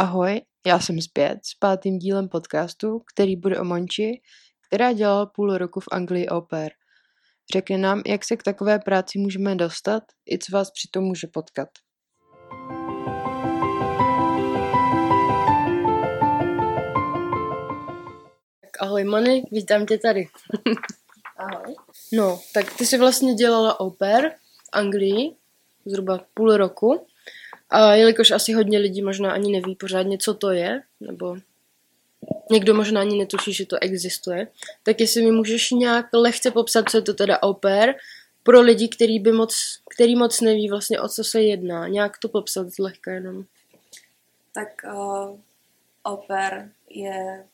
Ahoj, já jsem zpět s pátým dílem podcastu, který bude o Monči, která dělala půl roku v Anglii au pair. Řekne nám, jak se k takové práci můžeme dostat i co vás přitom může potkat. Tak ahoj Moni, vítám tě tady. Ahoj. No, tak ty jsi vlastně dělala au pair v Anglii zhruba půl roku. A jelikož asi hodně lidí možná ani neví pořádně, co to je, nebo někdo možná ani netuší, že to existuje, tak jestli mi můžeš nějak lehce popsat, co je to teda au pair, pro lidi, který, by moc, který moc neví vlastně, o co se jedná. Nějak to popsat zlehka jenom. Tak uh, au pair je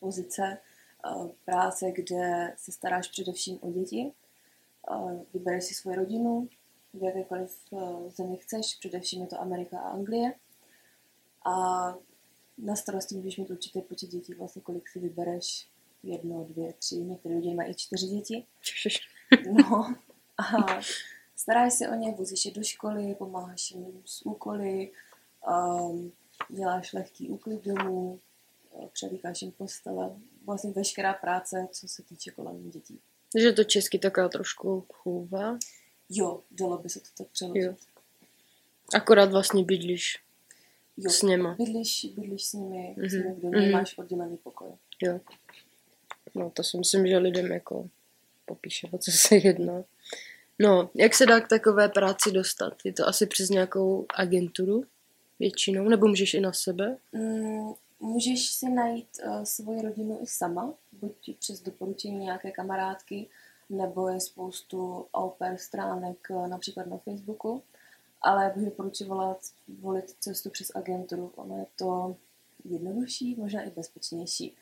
pozice, uh, práce, kde se staráš především o děti, uh, vybereš si svoji rodinu, v jakékoliv uh, zemi chceš, především je to Amerika a Anglie. A na starosti můžeš mít určitý počet dětí, vlastně kolik si vybereš, jedno, dvě, tři, některé lidi mají i čtyři děti. No a staráš se o ně, vozíš je do školy, pomáháš jim s úkoly, um, děláš lehký úklid domů, převlíkáš jim postele, vlastně veškerá práce, co se týče kolem dětí. Takže to česky taková trošku chůva. Jo, dalo by se to tak přeložit. Jo. Akorát vlastně bydlíš jo, s něma. Bydlíš, bydlíš s nimi, Mhm, mm-hmm. s nimi v domě, mhm. mm-hmm. máš oddělený pokoj. Jo. No, to si myslím, že lidem jako popíše, o co se jedná. No, jak se dá k takové práci dostat? Je to asi přes nějakou agenturu většinou, nebo můžeš i na sebe? Mm, můžeš si najít uh, svoji rodinu i sama, buď přes doporučení nějaké kamarádky, nebo je spoustu pair stránek uh, například na Facebooku, ale já bych doporučovala volit cestu přes agenturu. Ono je to jednodušší, možná i bezpečnější.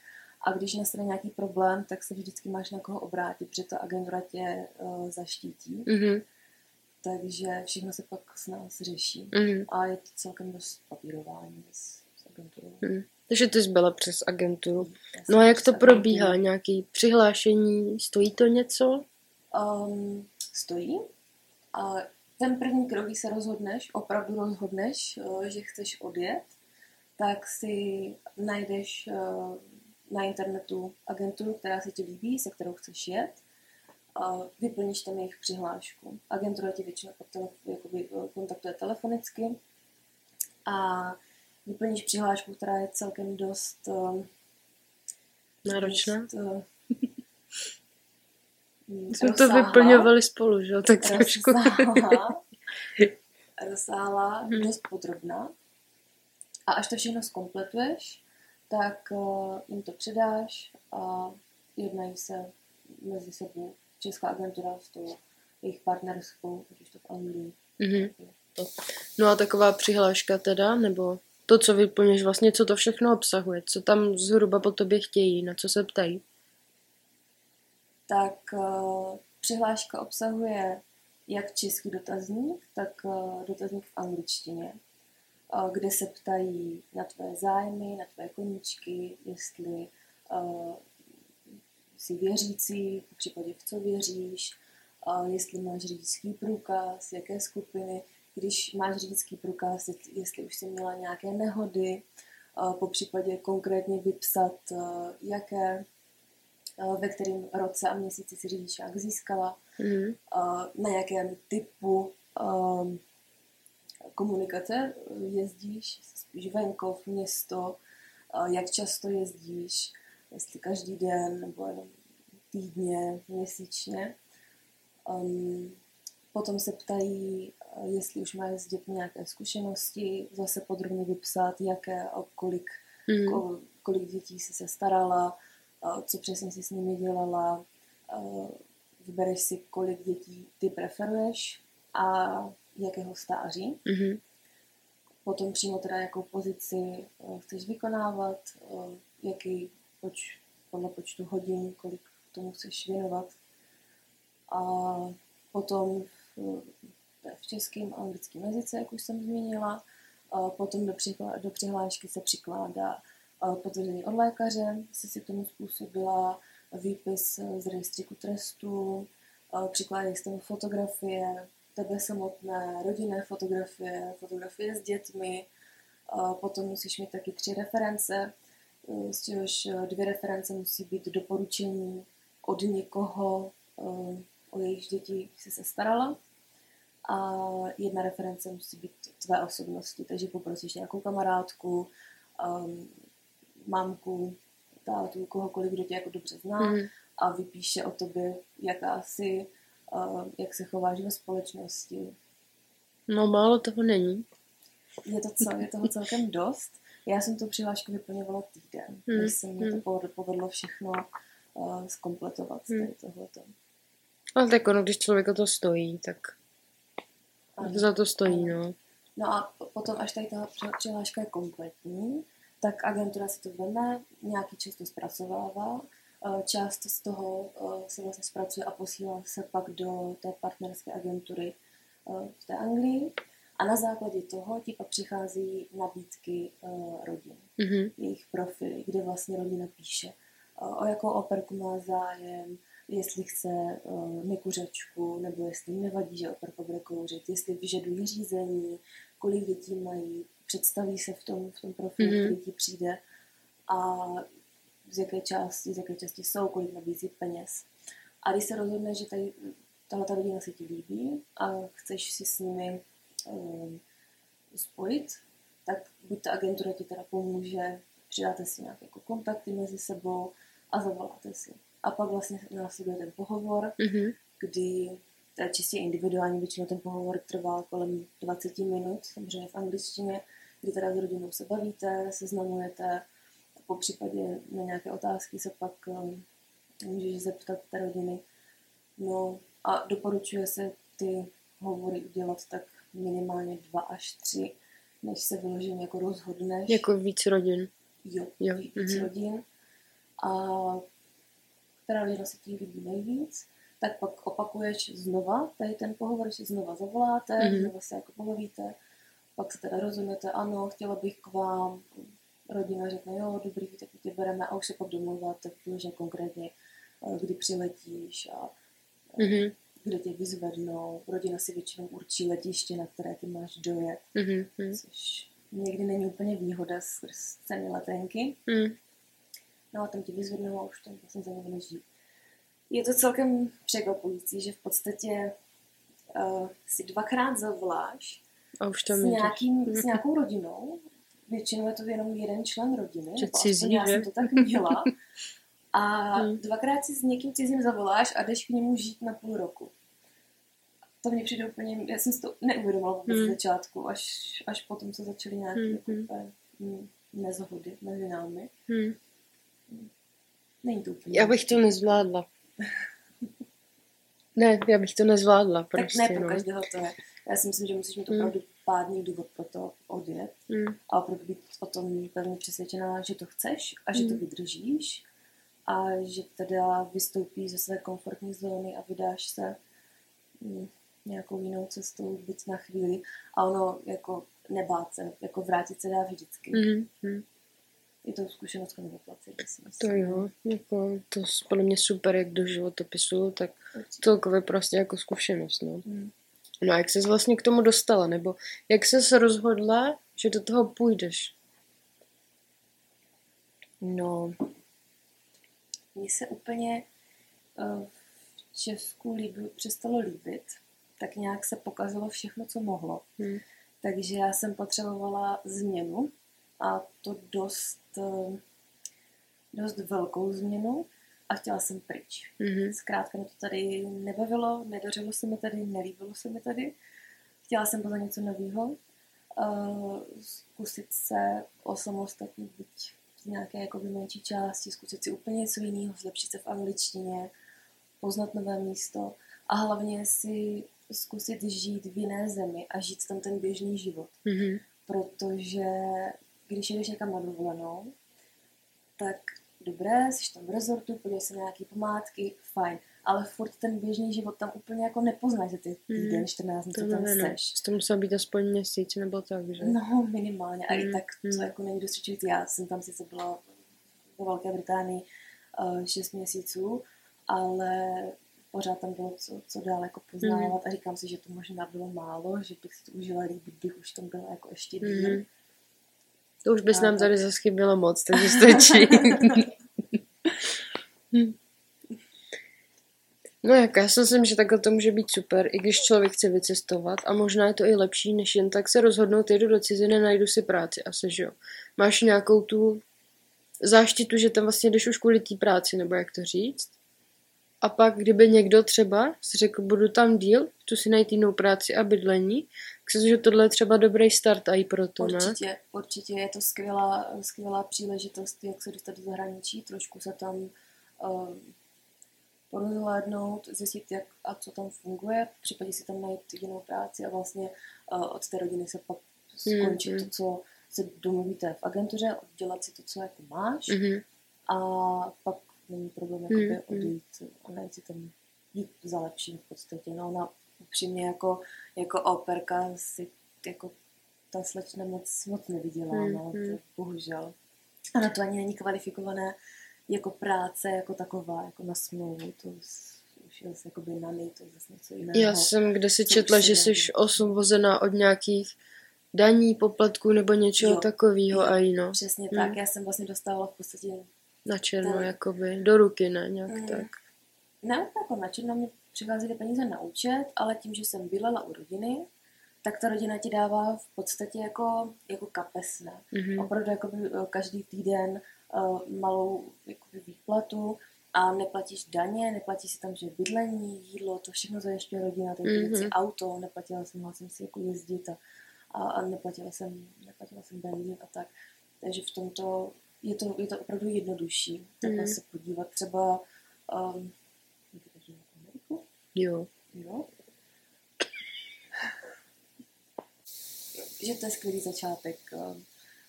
A když nastane nějaký problém, tak se vždycky máš na koho obrátit, protože ta agentura tě uh, zaštítí. Mhm, Takže všechno se pak s nás řeší. mhm, A je to celkem dost papírování s agenturou. mhm. Takže ty jsi byla přes agenturu. No a jak to probíhá? agenturu. Nějaký přihlášení? Stojí to něco? Um, stojí. A ten první krok, když se rozhodneš, opravdu rozhodneš, eh, že chceš odjet, tak si najdeš eh, na internetu agenturu, která se ti líbí, se kterou chceš jet. A vyplníš tam jejich přihlášku. Agentura tě většinou eh, kontaktuje telefonicky a vyplníš přihlášku, která je celkem dost eh, Náročná? Dost, uh, Jsme to vyplňovali spolu, že jo? Tak trošku. rozsáhlá, rozsáhlá Mhm. dost podrobná. A až to všechno zkompletuješ, tak uh, jim to předáš a jednají se mezi sebou Česká agentura s tou jejich partnerskou, už to v Anglii. Mhm. No a taková přihláška teda, nebo to, co vyplníš vlastně, co to všechno obsahuje, co tam zhruba po tobě chtějí, na co se ptají. tak uh, přihláška obsahuje jak český dotazník, tak uh, dotazník v angličtině, uh, kde se ptají na tvé zájmy, na tvé koníčky, jestli uh, jsi věřící, v případě v co věříš, uh, jestli máš řidičský průkaz, jaké skupiny, když máš řidičský průkaz, jest- jestli už jsi měla nějaké nehody, po případě konkrétně vypsat, jaké ve kterém roce a měsíci si řidičák získala, eh, na jakém typu komunikace jezdíš, spíš venkov, město, jak často jezdíš, jestli každý den nebo jenom týdně, měsíčně. Um, potom se ptají, jestli už máš s dětmi nějaké zkušenosti, zase podrobně vypsat, jaké a kolik kol, kolik dětí jsi se starala, co přesně jsi s nimi dělala, vybereš si, kolik dětí ty preferuješ a jakého stáří. Mhm. Potom přímo teda jakou pozici eh, chceš vykonávat, eh, jaký poč, podle počtu hodin, kolik tomu chceš věnovat. A potom v, českém a anglickém jazyce, jak už jsem zmínila. Potom do, přihla, do přihlášky se přikládá potvrzení od lékaře, jestli si k tomu způsobila výpis z rejstříku trestů, přikládají se tomu fotografie, tebe samotné, rodinné fotografie, fotografie s dětmi, potom musíš mít taky tři reference, z čehož uh, dvě reference musí být doporučení od někoho, uh, o jejich děti se starala a jedna reference musí být tvé osobnosti, takže poprosíš nějakou kamarádku, um, mamku, tátu, kohokoliv, kdo tě jako dobře zná mm. a vypíše o tobě, jaká jsi, uh, jak se chováš ve společnosti. No málo toho není. Je, to co, je toho celkem dost. Já jsem tu přihlášku vyplňovala týden, mm. než se mi to povedlo všechno uh, zkompletovat mm. tady tohleto. Ale tak ono, když člověk o to stojí, tak ano. za to stojí, no. No a potom, až tady ta přihláška je kompletní, tak agentura si to veme, nějaký čas to zpracovává, eh, část z toho eh, se vlastně zpracuje a posílá se pak do té partnerské agentury eh, v té Anglii. A na základě toho ti pak přichází nabídky rodin, mm-hmm. jejich profily, kde vlastně rodina píše, o jakou operku má zájem, jestli chce uh, nekuřačku, nebo jestli jim nevadí, že operka bude kouřit, jestli vyžadují řízení, kolik dětí mají, představí se v tom, v tom profilu, mm-hmm. který ti přijde a z jaké části, z jaké části jsou, kolik nabízí peněz. A když se rozhodne, že tady tahle rodina se ti líbí a chceš si s nimi um, spojit, tak buď ta agentura ti teda pomůže, přidáte si nějaké jako kontakty mezi sebou a zavoláte si. A pak vlastně následuje ten pohovor, mm-hmm. kdy čistě individuální, většinou ten pohovor trvá kolem 20 minut, samozřejmě v angličtině, kdy teda s rodinou se bavíte, seznamujete, po případě na nějaké otázky se pak um, můžeš zeptat té rodiny. No a doporučuje se ty hovory udělat tak minimálně dva až tři, než se vyloženě jako rozhodneš. Jako víc rodin. Jo, jo. víc mm-hmm. rodin. A která rodina se ti líbí nejvíc, tak pak opakuješ znova, tady ten pohovor si znova zavoláte, mm-hmm. znova se jako pohovíte, pak se teda rozhodnete, ano, chtěla bych k vám, rodina řekne, jo, dobrý, tak tě bereme a už se pak domluváte že konkrétně, eh, kdy přiletíš a mm-hmm. kde tě vyzvednou. Rodina si většinou určí letiště, na které ty máš dojet, mm-hmm. což někdy není úplně výhoda z ceny letenky. Mm. No a tam tě vyzvednou a už tam vlastně za ně leží je to celkem překvapující, že v podstatě uh, si dvakrát zavoláš a už tam s, nějakým, s nějakou rodinou. Většinou je to jenom jeden člen rodiny. Že cizí, já jsem to tak měla. A hmm. dvakrát si s někým cizím zavoláš a jdeš k němu žít na půl roku. To mě přijde úplně, já jsem si to neuvědomila vůbec hmm. začátku, až, až potom se začaly nějaké hmm. jako, hmm. nezhody mezi námi. Hmm. Není to úplně. Já bych to nezvládla. Ne, já bych to nezvládla. Prostě, tak ne pro no. každého to je. Já si myslím, že musíš mít opravdu mm. pádný důvod pro to odjet mm. a opravdu být o tom pevně přesvědčená, že to chceš a že mm. to vydržíš a že teda vystoupíš ze své komfortní zóny a vydáš se mm, nějakou jinou cestou, byť na chvíli. A ono jako nebát se, jako vrátit se dá vždycky. Mm. Je to zkušenost nevyplatit. To jo, jako to podle mě super, jak do životopisu, tak celkově prostě jako zkušenost, no. Hmm. No a jak jsi vlastně k tomu dostala, nebo jak jsi rozhodla, že do toho půjdeš? No, mně se úplně uh, v Česku líbil, přestalo líbit, tak nějak se pokazilo všechno, co mohlo. Hmm. Takže já jsem potřebovala změnu a to dost, eh, dost velkou změnu a chtěla jsem pryč. Mm-hmm. Zkrátka mě to tady nebavilo, nedařilo se mi tady, nelíbilo se mi tady. Chtěla jsem poznat něco nového, uh, zkusit se osamostatnit, být z nějaké jakoby menší části, zkusit si úplně něco jiného, zlepšit se v angličtině, poznat nové místo a hlavně si zkusit žít v jiné zemi a žít tam ten běžný život. Mm-hmm. Protože když jdeš někam na dovolenou, tak dobré, jsi tam v rezortu, podívej se na nějaké památky, fajn. Ale furt ten běžný život tam úplně jako nepoznáš za ty týden, mm. 14 dní, co tam ne, seš. To musel být aspoň měsíc nebo tak, že? No, minimálně. A mm. i tak to mm. jako není dostačující. Já jsem tam sice byla ve Velké Británii uh, 6 měsíců, ale pořád tam bylo co, co dál jako poznávat mm. a říkám si, že to možná bylo málo, že bych si to užila líp, bych už tam byla jako ještě díl. Mm To už bys No, nám tady zase chybělo moc, takže stačí. no jak, já si myslím, že takhle to může být super, i když člověk chce vycestovat a možná je to i lepší, než jen tak se rozhodnout, jdu do ciziny, najdu si práci, asi že jo. Máš nějakou tu záštitu, že tam vlastně jdeš už kvůli té práci, nebo jak to říct. A pak, kdyby někdo třeba si řekl, budu tam díl, chci si najít jinou práci a bydlení, myslím, že tohle je třeba dobrý start i proto, ne? Určitě, určitě je to skvělá, skvělá příležitost, jak se dostat do zahraničí, trošku se tam uh, porozhlédnout, zjistit, jak a co tam funguje, v případě si tam najít jinou práci a vlastně uh, od té rodiny se pak skončit Mhm. to, co se domluvíte v agentuře, oddělat si to, co jako máš Mhm. a pak není problém Mhm, jakoby mhm. odejít a najít si tam jít za lepším v podstatě. No ona upřímně jako, jako operka si jako ta slečna moc, moc nevydělá, Mhm, no, mhm. to, bohužel. Ona to ani není kvalifikované jako práce, jako taková, jako na smlouvu, to už je zase jakoby na nej, to je zase něco jiného. Já jsem kde si Co už četla, že jsi osvobozená od nějakých daní, poplatků nebo něčeho Jo. takového a jiно. Přesně Mhm. tak, já jsem vlastně dostávala v podstatě Na černo, jakoby. Do ruky, ne? Nějak Mm. tak. ne jako na černo mi přicházely peníze na účet, ale tím, že jsem bydlela u rodiny, tak ta rodina ti dává v podstatě jako, jako kapesné. Mhm. Opravdu jakoby eh, každý týden uh, malou jakoby výplatu a neplatíš daně, neplatíš si tam, že bydlení, jídlo, to všechno zajišťuje rodina, ty Mhm. věci, auto, neplatila jsem, mohla jsem si jako jezdit a, a, a neplatila, jsem, neplatila jsem benzín a tak. Takže v tomto je to, je to opravdu jednodušší. Takhle Mhm. se podívat třeba um, Jo. Jo. Že to je skvělý začátek eh,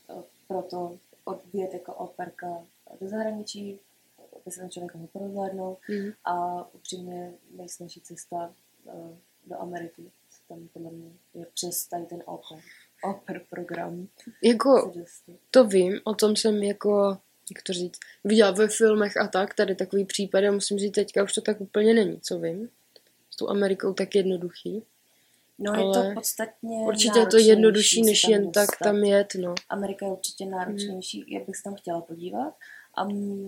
eh, pro to odbět jako operka do zahraničí, aby se ten člověk mohl prohlédnout Mhm. a upřímně nejsnažší cesta eh, do Ameriky tam podle mě je přes tady ten oper, oper program Jako, to vím, o tom jsem jako, jak to říct, viděla ve filmech a tak, tady takový případ a musím říct, teďka už to tak úplně není, co vím. S tou Amerikou tak jednoduchý. No je ale to podstatně Určitě je to jednodušší, než jen tak dostat. tam jet, no. Amerika je určitě náročnější, jak bych se tam chtěla podívat. A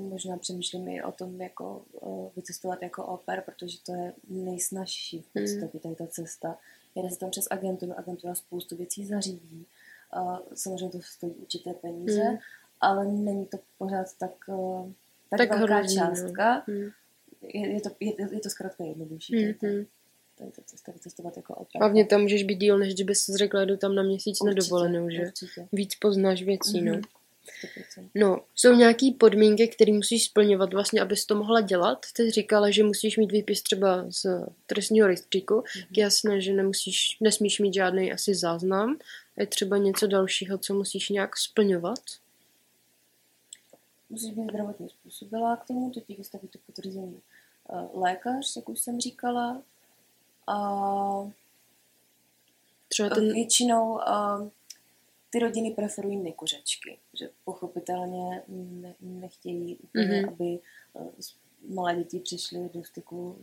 možná přemýšlím i o tom, jako uh, vycestovat jako oper, protože to je nejsnažší v podstatě tady ta cesta. Jede se tam přes agenturu, agentura spoustu věcí zařídí. Samozřejmě to stojí určité peníze, Mm. ale není to pořád tak, uh, tak, Tak velká hrozný, no. částka. Mhm. Je, je, to, je, je to zkrátka jednodušší. Mhm. Tady, ta, tady ta cesta vycestovat jako oper. Hlavně tam můžeš být díl, než kdyby jsi řekla, jdu tam na měsíc na dovolenou, že? Určitě. Víc poznáš věcí, no. Mhm. 100%. No, jsou nějaký podmínky, které musíš splňovat vlastně, abys to mohla dělat. Ty říkala, že musíš mít výpis třeba z trestního rejstříku. Mhm. Mm-hmm. Jasné, že nemusíš, nesmíš mít žádný asi záznam. Je třeba něco dalšího, co musíš nějak splňovat. Musíš být zdravotně způsobila k tomu, to ti vystaví to potvrzení uh, lékař, jak už jsem říkala. A Třeba ten... většinou uh, ty rodiny preferují nekuřečky, že pochopitelně ne, nechtějí úplně, Mhm. mm-hmm. aby uh, malé děti přišly do styku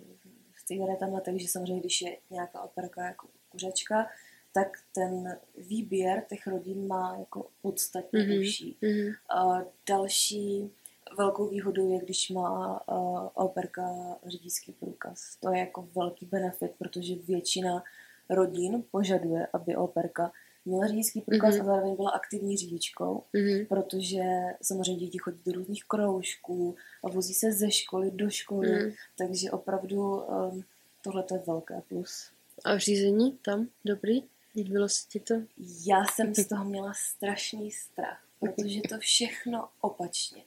s cigaretama, takže samozřejmě, když je nějaká operka jako kuřečka, tak ten výběr těch rodin má jako podstatně Mhm. mm-hmm. užší. Mhm. A další velkou výhodou je, když má uh, operka řidičský průkaz. To je jako velký benefit, protože většina rodin požaduje, aby operka měla řidičský průkaz Mhm. a zároveň byla aktivní řidičkou, Mhm. protože samozřejmě děti chodí do různých kroužků a vozí se ze školy do školy, Mhm. takže opravdu um, tohle je velké plus. A řízení tam? Dobrý? Líbilo se ti to? Já jsem z toho měla strašný strach, protože to všechno opačně,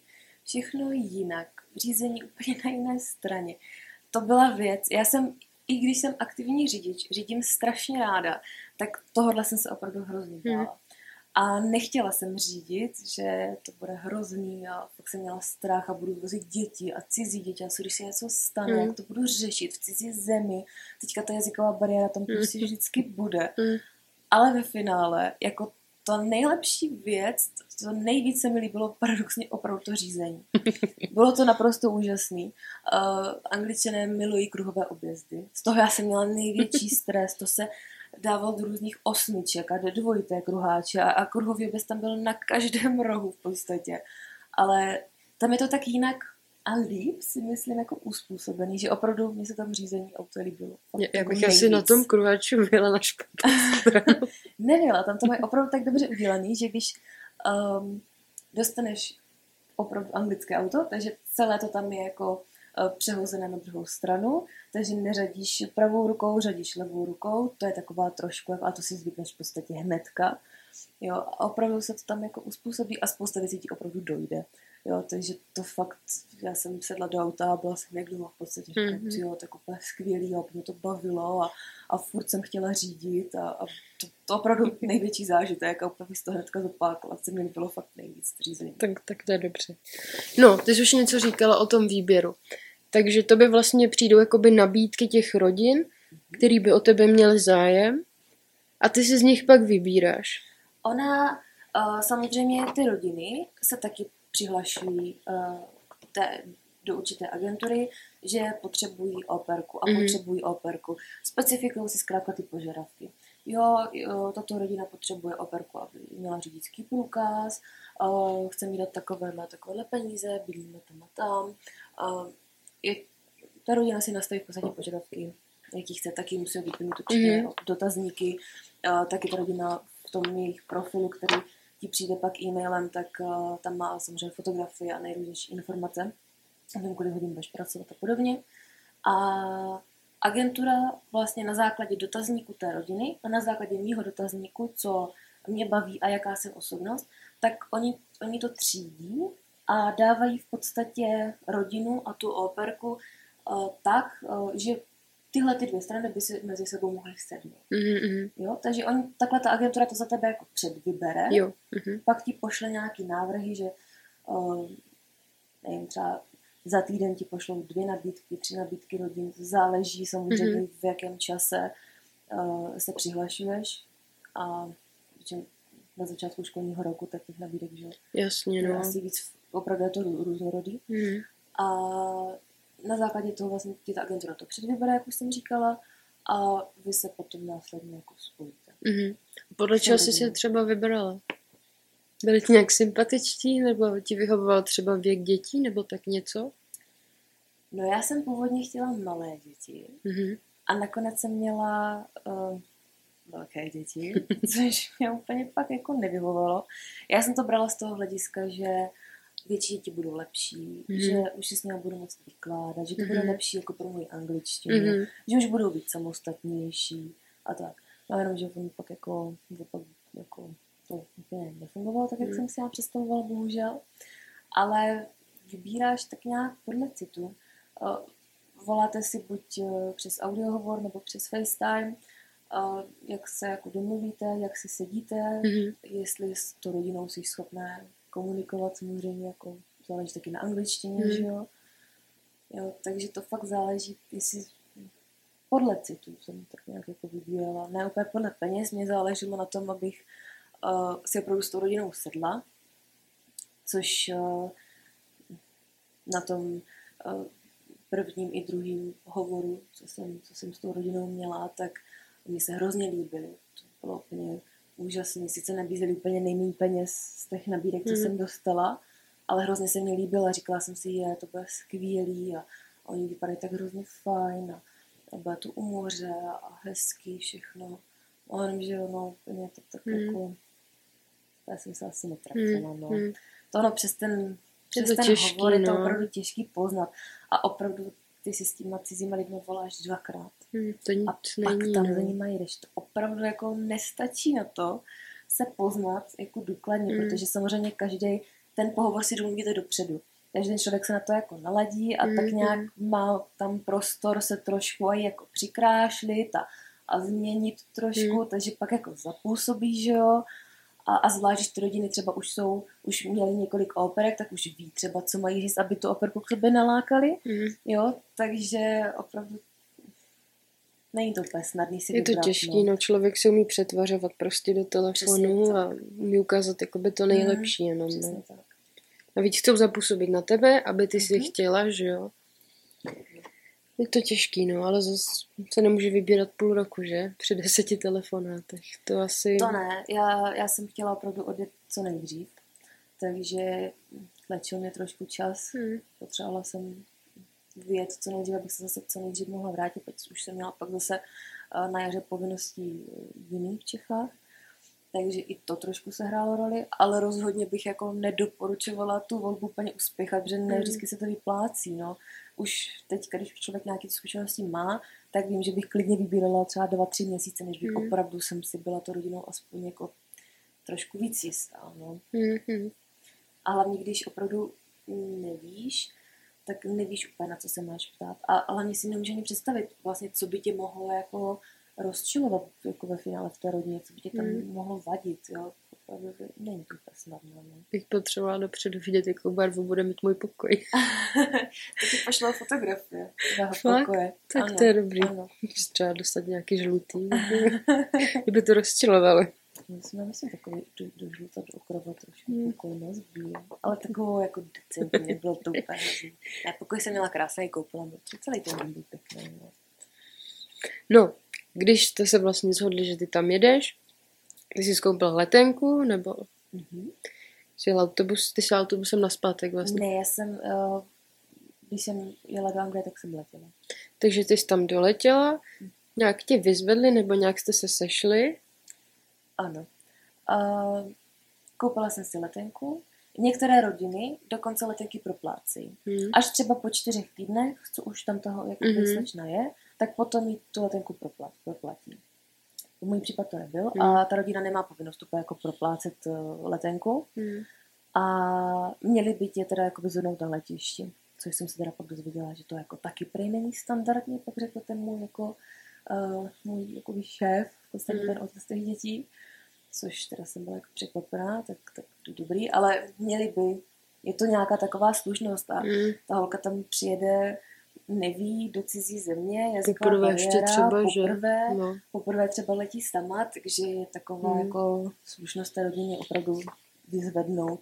všechno jinak, řízení úplně na jiné straně. To byla věc, já jsem, i když jsem aktivní řidič, řídím strašně ráda, tak tohohle jsem se opravdu hrozně bála. A nechtěla jsem řídit, že to bude hrozný a pak jsem měla strach a budu vozit děti a cizí děti a co když se něco stane, Mm. jak to budu řešit v cizí zemi. Teďka ta jazyková bariéra tam prostě vždycky bude. Mhm. Ale ve finále, jako to nejlepší věc, to nejvíce se mi líbilo paradoxně opravdu to řízení. Bylo to naprosto úžasný. Uh, Angličané milují kruhové objezdy. Z toho já jsem měla největší stres. To se dával do různých osmiček a do dvojité kruháče a, a kruhový oběz tam byl na každém rohu v podstatě. Ale tam je to tak jinak a líp si myslím jako uspůsobený, že opravdu mě se tam řízení auto líbilo. Já, jako bych asi na tom kruháču byla na špatnou stranu. Nebyla, tam to mají opravdu tak dobře udělaný, že když um, dostaneš opravdu anglické auto, takže celé to tam je jako uh, přehozené na druhou stranu, takže neřadíš pravou rukou, řadíš levou rukou, to je taková trošku, a to si zvykneš v podstatě hnedka. Jo, a opravdu se to tam jako uspůsobí a spousta věcí ti opravdu dojde. Jo, takže to fakt, já jsem sedla do auta a byla jsem jak doma v podstatě, mm-hmm. jo, tak úplně skvělý a mě to bavilo a, a furt jsem chtěla řídit a, a to, to opravdu největší zážitek a úplně bych to hnedka zopákala, se mi bylo fakt nejvíc řízení. Tak, tak to je dobře. No, ty jsi už něco říkala o tom výběru. Takže to by vlastně přijdou jakoby nabídky těch rodin, mm-hmm. který by o tebe měli zájem a ty si z nich pak vybíráš. Ona, uh, samozřejmě ty rodiny se taky přihlašují uh, té, do určité agentury, že potřebují operku a mm. potřebují operku. Specifikují si zkrátka ty požadavky. Jo, jo, tato rodina potřebuje operku, aby měla řidičský průkaz, uh, chce mi dát takovéhle, takovéhle peníze, bydlíme tam a tam. Uh, je, ta rodina si nastaví v podstatě požadavky, jaký chce, taky musí vyplnit určitě mm. dotazníky, uh, taky ta rodina v tom jejich profilu, který ti přijde pak e-mailem, tak uh, tam má samozřejmě fotografie a nejrůznější informace o tom, kolik hodin budeš pracovat a podobně. A agentura vlastně na základě dotazníku té rodiny a na základě mýho dotazníku, co mě baví a jaká jsem osobnost, tak oni, oni to třídí a dávají v podstatě rodinu a tu operku uh, tak, uh, že tyhle ty dvě strany by si mezi sebou mohly sednout. Mm-hmm. Jo, takže oni, takhle ta agentura to za tebe jako předvybere, jo. Mm-hmm. pak ti pošle nějaký návrhy, že uh, nevím, třeba za týden ti pošlou dvě nabídky, tři nabídky rodin, záleží samozřejmě mm-hmm. v jakém čase uh, se přihlašuješ a že na začátku školního roku, tak těch nabídek, že Jasně, no. asi víc, opravdu je to různorodý. Mm. A na základě toho vlastně ti ta agentura to předvybere, jak už jsem říkala, a vy se potom následně jako spojíte. Mm-hmm. Podle čeho jsi se třeba vybrala? Byli ti nějak sympatičtí, nebo ti vyhovoval třeba věk dětí, nebo tak něco? No já jsem původně chtěla malé děti mm-hmm. a nakonec jsem měla uh, velké děti, což mě úplně pak jako nevyhovovalo. Já jsem to brala z toho hlediska, že větší děti budou lepší, mm-hmm. že už si s nimi budu moc vykládat, že to mm-hmm. bude lepší jako pro můj angličtinu, mm-hmm. že už budou víc samostatnější a tak. No jenom, že on pak jako, pak jako to úplně nefungovalo tak, jak mm. jsem si já představovala, bohužel. Ale vybíráš tak nějak podle citu. Voláte si buď e, přes audiohovor nebo přes FaceTime, jak se jako domluvíte, jak si sedíte, mm-hmm. jestli s tou rodinou jsi schopné komunikovat samozřejmě, jako záleží taky na angličtině, hmm. že jo. jo. Takže to fakt záleží, jestli podle citu jsem tak nějak jako vybírala. Ne úplně podle peněz, mě záleželo na tom, abych uh, si opravdu s tou rodinou sedla, což uh, na tom uh, prvním i druhým hovoru, co jsem, co jsem s tou rodinou měla, tak mi se hrozně líbily. To bylo úplně úžasný. Sice nabízeli úplně nejméně peněz z těch nabídek, co mm. jsem dostala, ale hrozně se mi líbila. Říkala jsem si, je, to bude skvělý a oni vypadají tak hrozně fajn a, a bude tu u moře a hezký všechno. A jenom, že ono úplně to tak mm. jako... Já jsem se asi netrefila, mm. no. Mm. To ono přes ten, přes ten těžký, hovor je to no. opravdu těžký poznat. A opravdu ty si s těma cizíma lidmi voláš dvakrát. Hmm, to nic a není, pak tam no. za nimi jdeš. To opravdu jako nestačí na to se poznat jako důkladně, hmm. protože samozřejmě každý ten pohovor si domluvíte dopředu. Takže ten člověk se na to jako naladí a hmm. tak nějak má tam prostor se trošku i jako přikrášlit a, a změnit trošku, hmm. takže pak jako zapůsobí, že jo. A, a zvlášť, když ty rodiny třeba už jsou, už měli několik operek, tak už ví třeba, co mají říct, aby tu operku k sobě nalákali. Mm. Jo, takže opravdu není to úplně snadný si Je to těžký, no. no. člověk se umí přetvařovat prostě do telefonu Přesně a umí ukázat jakoby to nejlepší Mm, jenom, Přesně no. tak. A víc chcou zapůsobit na tebe, aby ty si Mhm. chtěla, že jo. Je to těžký, no, ale zase se nemůže vybírat půl roku, že? Při deseti telefonátech. To asi... To ne, já, já jsem chtěla opravdu odjet co nejdřív, takže tlačil mě trošku čas. Hmm. Potřebovala jsem vyjet co nejdřív, abych se zase co nejdřív mohla vrátit, protože už jsem měla pak zase eh, na jaře povinností jiný v Čechách. Takže i to trošku se hrálo roli, ale rozhodně bych jako nedoporučovala tu volbu úplně uspěchat, protože ne vždycky se to vyplácí. No. Už teď, když člověk nějaké zkušenosti má, tak vím, že bych klidně vybírala třeba dva, tři měsíce, než bych Mm. opravdu jsem si byla to rodinou aspoň jako trošku víc jistá. No. Mm-hmm. A hlavně, když opravdu nevíš, tak nevíš úplně, na co se máš ptát. A hlavně si nemůžeš ani představit, vlastně, co by tě mohlo jako rozčilovat jako ve finále v té rodině, co by tě tam Hmm. mohlo vadit, jo. Opravdu není to úplně snadné, no. Bych potřebovala dopředu vidět, jakou barvu bude mít můj pokoj. to ti pošlo fotografie tvého pokoje. Tak Ano, to je dobrý. Ano. Třeba dostat nějaký žlutý. Kdyby to rozčilovalo. Jsme, myslím, takový do, do žluta, do okrova trošku Hmm. jako bílé. Ale takovou jako decentně, bylo to úplně. Já pokoj jsem měla krásný koupila, protože celý ten byl pěkný. No. No, když jste se vlastně shodli, že ty tam jedeš, ty jsi skoupil letenku, nebo Mhm. jsi jel autobus, ty jsi jel autobusem na zpátek vlastně. Ne, já jsem, uh, když jsem jela do Anglie, tak jsem letěla. Takže ty jsi tam doletěla, nějak tě vyzvedli, nebo nějak jste se sešli. Ano. Uh, koupila jsem si letenku. Některé rodiny dokonce letenky proplácejí. Hmm. Až třeba po čtyřech týdnech, co už tam toho jako mm-hmm. slečna je, tak potom jí tu letenku proplat, proplatí. V můj případ to nebyl Mhm. a ta rodina nemá povinnost úplně jako proplácet uh, letenku Hmm. a měli by tě teda jako vyzvednout na letišti, což jsem se teda pak dozvěděla, že to jako taky prej není standardně, pak řekl ten můj jako uh, můj jako šéf, v podstatě Mhm. ten otec těch dětí, což teda jsem byla jako překvapená, tak, tak to dobrý, ale měli by, je to nějaká taková slušnost a Hmm. ta holka tam přijede, neví do cizí země, jazyková Poprvé ještě bariéra, třeba, že? poprvé, No. poprvé třeba letí sama, takže je taková Hmm. jako slušnost té rodině opravdu vyzvednout.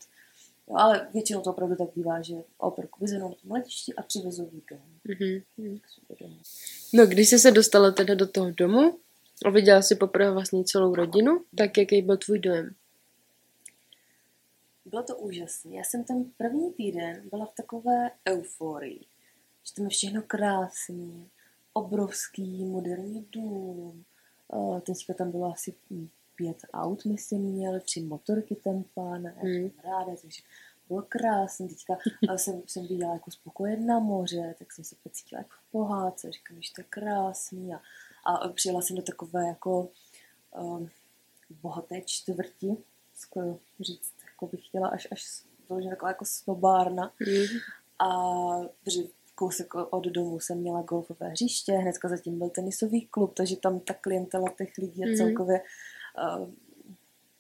Jo, ale většinou to opravdu tak bývá, že operku vyzvednou na tom letišti a přivezou jí domů. Mhm. Hmm. domů. No, když jsi se dostala teda do toho domu a viděla si poprvé vlastně celou rodinu, tak jaký byl tvůj dojem? Bylo to úžasné. Já jsem ten první týden byla v takové euforii, že tam je všechno krásný, obrovský moderní dům. Eh, Teďka tam bylo asi pět aut, myslím, měl, tři motorky ten pán, já jsem ráda, takže bylo krásný. Teďka eh, jsem, jsem viděla jako spokoje na moře, tak jsem se pocítila jako v pohádce, říkám, že to je krásný. A, a přijela jsem do takové jako um, bohaté čtvrti, skoro říct, jako bych chtěla až, až vyloženě taková jako snobárna. Hmm. A protože kousek od domu jsem měla golfové hřiště, hnedka zatím byl tenisový klub, takže tam ta klientela těch lidí a Mhm. celkově uh,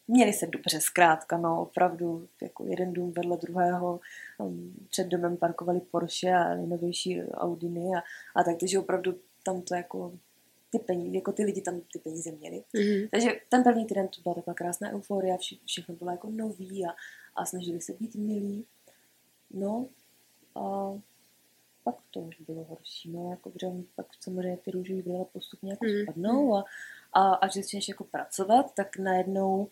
měli se dobře, zkrátka, no, opravdu, jako jeden dům vedle druhého, um, před domem parkovali Porsche a nejnovější Audiny a, a tak, takže opravdu tam to jako ty peníze, jako ty lidi tam ty peníze měli. Mhm. Takže ten první týden to byla taková krásná euforia, vše, všechno bylo jako nový a, a snažili se být milí. No a pak to už bylo horší, no, jako že oni pak samozřejmě ty růžové brýle postupně jako Mm. spadnou a, a, a že začneš jako pracovat, tak najednou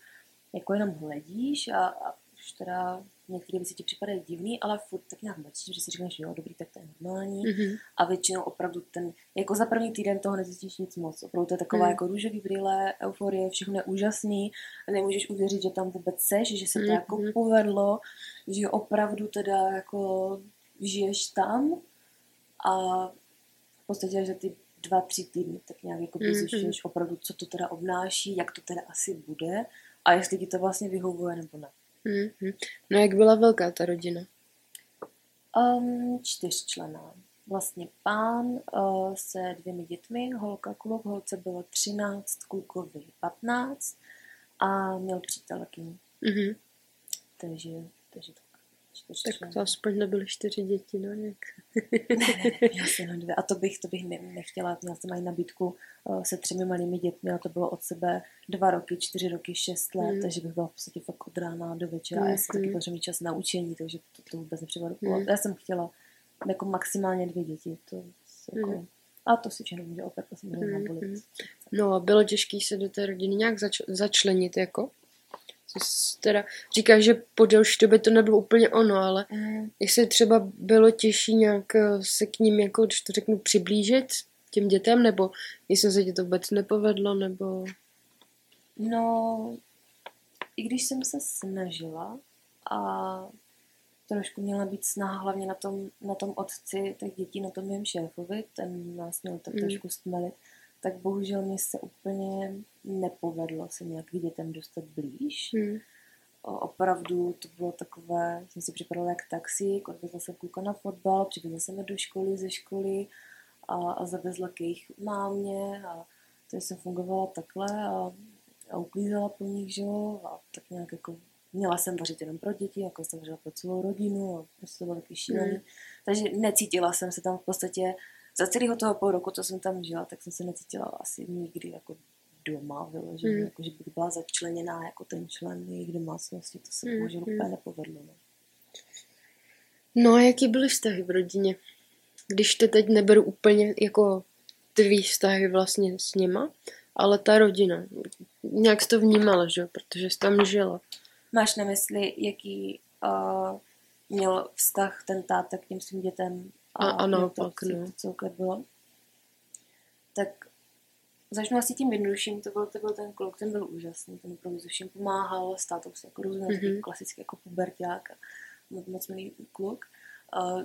jako jenom hledíš a, a už teda některé věci ti připadají divný, ale furt tak nějak mlčíš, že si říkáš, jo, dobrý, tak to je normální Mhm. a většinou opravdu ten, jako za první týden toho nezjistíš nic moc. Opravdu to je taková Hmm. jako růžový brýle, euforie, všechno je úžasný, nemůžeš uvěřit, že tam vůbec seš, že se to Mhm. jako povedlo, že opravdu teda jako žiješ tam a v podstatě, že ty dva, tři týdny tak nějak jako Mhm. zjišťuješ opravdu, co to teda obnáší, jak to teda asi bude a jestli ti to vlastně vyhovuje nebo ne. Mhm. No jak byla velká ta rodina? Um, čtyřčlená. Vlastně pán uh, se dvěmi dětmi, holka, kluk, holce bylo 13, klukovi 15 a měl přítelkyni. Mhm. Takže, takže tak. Tak to aspoň nebyly čtyři děti, no jak. Měl jsem jenom dvě. A to bych, to bych ne, nechtěla. Měla jsem mají nabídku uh, se třemi malými dětmi a to bylo od sebe dva roky, čtyři roky, šest let, Mm. takže bych byla v podstatě fakt od rána do večera a já jsem taky Mhm. potřebuji čas na učení, takže to, to vůbec nepřipadalo. Mm. Já jsem chtěla jako maximálně dvě děti, to Jako, mm. A to si všechno může opět asi může mm. nabolit. No a bylo těžké se do té rodiny nějak zač- začlenit, jako? Teda říkáš, že po delší době to nebylo úplně ono, ale mm. jestli třeba bylo těžší nějak eh, se k ním, jako když to řeknu, přiblížit těm dětem, nebo jestli se ti to vůbec nepovedlo, nebo... No, i když jsem se snažila a trošku měla být snaha hlavně na tom, na tom otci těch dětí, na tom mém šéfovi, ten nás měl tak mm. trošku stmelit, tak bohužel mi se úplně nepovedlo se nějak k dětem dostat blíž. Hmm. Opravdu to bylo takové, jsem si připadala jak taxík, odvezla jsem kluka na fotbal, přivezla jsem je do školy, ze školy a, a zavezla k jejich mámě a to jsem fungovala takhle a, a uklízela po nich, že jo, a tak nějak jako měla jsem vařit jenom pro děti, jako jsem vařila pro celou rodinu a prostě to bylo taky šílený. Hmm. Takže necítila jsem se tam v podstatě za celého toho půl roku, co jsem tam žila, tak jsem se necítila asi nikdy jako doma vyloženě, mm. jako že bych byla začleněná jako ten člen jejich domácnosti, to se mm. bohužel mm. úplně nepovedlo. No. no a jaký byly vztahy v rodině? Když to teď neberu úplně jako tvý vztahy vlastně s nima, ale ta rodina, nějak jsi to vnímala, že jo, protože jsi tam žila. Máš na mysli, jaký uh, měl vztah ten táta k těm svým dětem a, a naopak, to, no. celkem bylo. Tak začnu asi tím jednodušším, to byl, to byl ten kluk, ten byl úžasný, ten opravdu se všem pomáhal, s tátou se jako rozuměl, mm-hmm. klasický jako puberták a moc, moc milý kluk. Uh,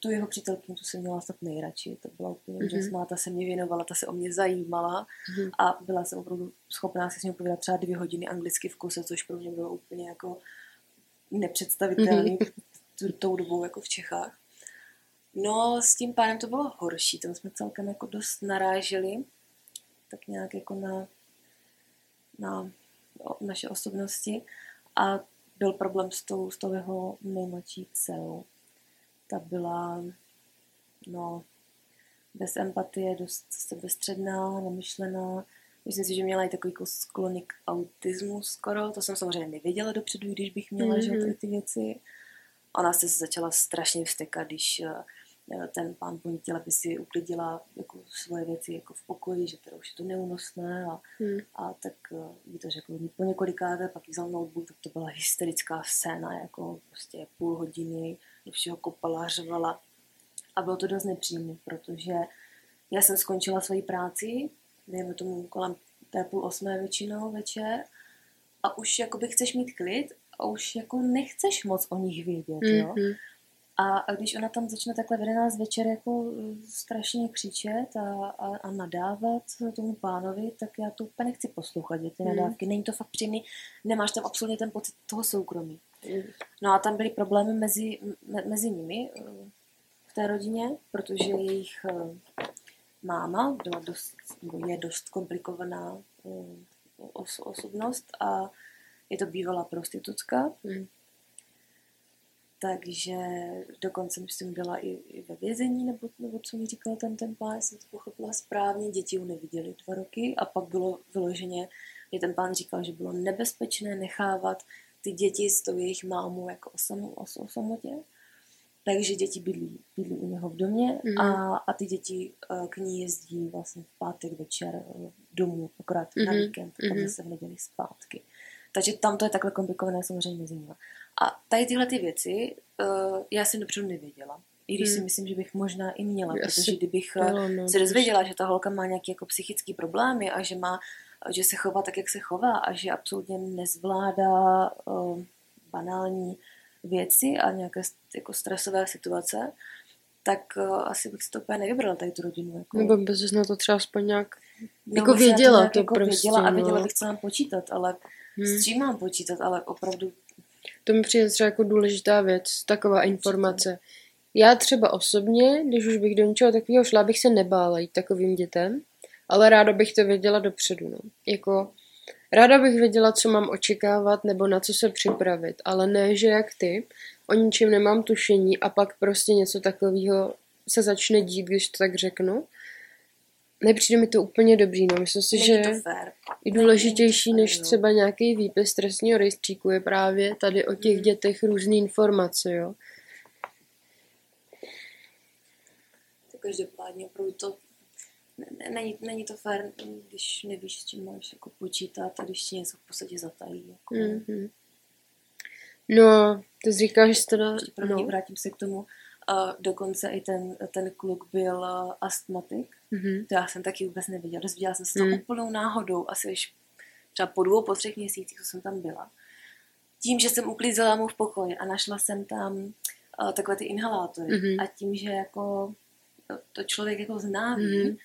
tu jeho přítelkyni, tu jsem měla snad nejradši, to byla úplně mm-hmm. úžasná, ta se mě věnovala, ta se o mě zajímala mm-hmm. a byla jsem opravdu schopná si s ním povídat třeba dvě hodiny anglicky v kuse, což pro mě bylo úplně jako nepředstavitelné mm-hmm. tou dobou jako v Čechách. No, s tím pánem to bylo horší, tam jsme celkem jako dost naráželi, tak nějak jako na, na naše osobnosti a byl problém s tou, s tou jeho nejmladší dcerou. Ta byla, no, bez empatie, dost sebestředná, namyšlená. Myslím si, že měla i takový sklony k autismu skoro. To jsem samozřejmě nevěděla dopředu, když bych měla mm-hmm. že ty věci. Ona se začala strašně vstekat, když Eh, ten pán po ní chtěl, aby si uklidila jako svoje věci jako v pokoji, že teda už je to neúnosné a, hmm. a tak jí to řekl po několikáté, pak vzal notebook, tak to byla hysterická scéna, jako prostě půl hodiny, do všeho kopala, řvala a bylo to dost nepříjemné, protože já jsem skončila svoji práci, dejme tomu kolem té půl osmé většinou večer a už jakoby chceš mít klid a už jako nechceš moc o nich vědět, mm-hmm. jo. Hmm. A když ona tam začne takhle v 11 večer jako eh, strašně křičet a, a, a nadávat tomu pánovi, tak já to úplně nechci poslouchat, ty hmm. nadávky. Není to fakt příjemný, nemáš tam absolutně ten pocit toho soukromí. No a tam byly problémy mezi, me, mezi nimi eh, v té rodině, protože jejich eh, máma byla dost, je dost komplikovaná os, osobnost a je to bývalá prostitutka. Hmm takže dokonce myslím byla i, i ve vězení, nebo, nebo co mi říkal ten ten pán, jsem to pochopila správně, děti ho neviděli dva roky a pak bylo vyloženě, že ten pán říkal, že bylo nebezpečné nechávat ty děti s tou jejich mámou jako o, sam, o, o samotě, takže děti bydlí, bydlí u něho v domě mm. a, a ty děti uh, k ní jezdí vlastně v pátek večer uh, domů, akorát mm-hmm. na víkend, mm-hmm. tam se v neděli zpátky. Takže tam to je takhle komplikované samozřejmě mezi nimi. A tady tyhle ty věci uh, já jsem dopředu nevěděla. I když hmm. si myslím, že bych možná i měla, Asi protože kdybych bylo, no, se dozvěděla, že ta holka má nějaké jako psychické problémy a že má, že se chová tak, jak se chová a že absolutně nezvládá uh, banální věci a nějaké jako stresové situace, tak uh, asi bych si to úplně nevybrala, tady tu rodinu. Jako. Nebo bys na to třeba aspoň nějak no, jako věděla. To, to jako prostě, věděla a věděla no. bych, co mám počítat, ale hmm. s čím mám počítat, ale opravdu to mi přijde třeba jako důležitá věc, taková informace. Já třeba osobně, když už bych do něčeho takového šla, bych se nebála jít takovým dětem, ale ráda bych to věděla dopředu. No. Jako, ráda bych věděla, co mám očekávat nebo na co se připravit, ale ne, že jak ty, o ničem nemám tušení a pak prostě něco takového se začne dít, když to tak řeknu nepřijde mi to úplně dobrý, no. Myslím si, že je důležitější než třeba nějaký výpis trestního rejstříku je právě tady o těch hmm. dětech různé informace, jo. každopádně opravdu to ne- není, není to fér, když nevíš, s čím máš jako počítat a když ti něco v podstatě zatají. Jako. Mhm. No, ty jsi říkal, že jsi teda... Mě No. vrátím se k tomu. A dokonce i ten, ten kluk byl uh, astmatik. Mhm. To já jsem taky vůbec neviděla. Dozvěděla jsem se to Mm. úplnou náhodou. Asi až třeba po dvou, po třech měsících, co jsem tam byla. Tím, že jsem uklízela mu v pokoji a našla jsem tam uh, takové ty inhalátory. Mhm. A tím, že jako to, to člověk jako znáví, Mhm.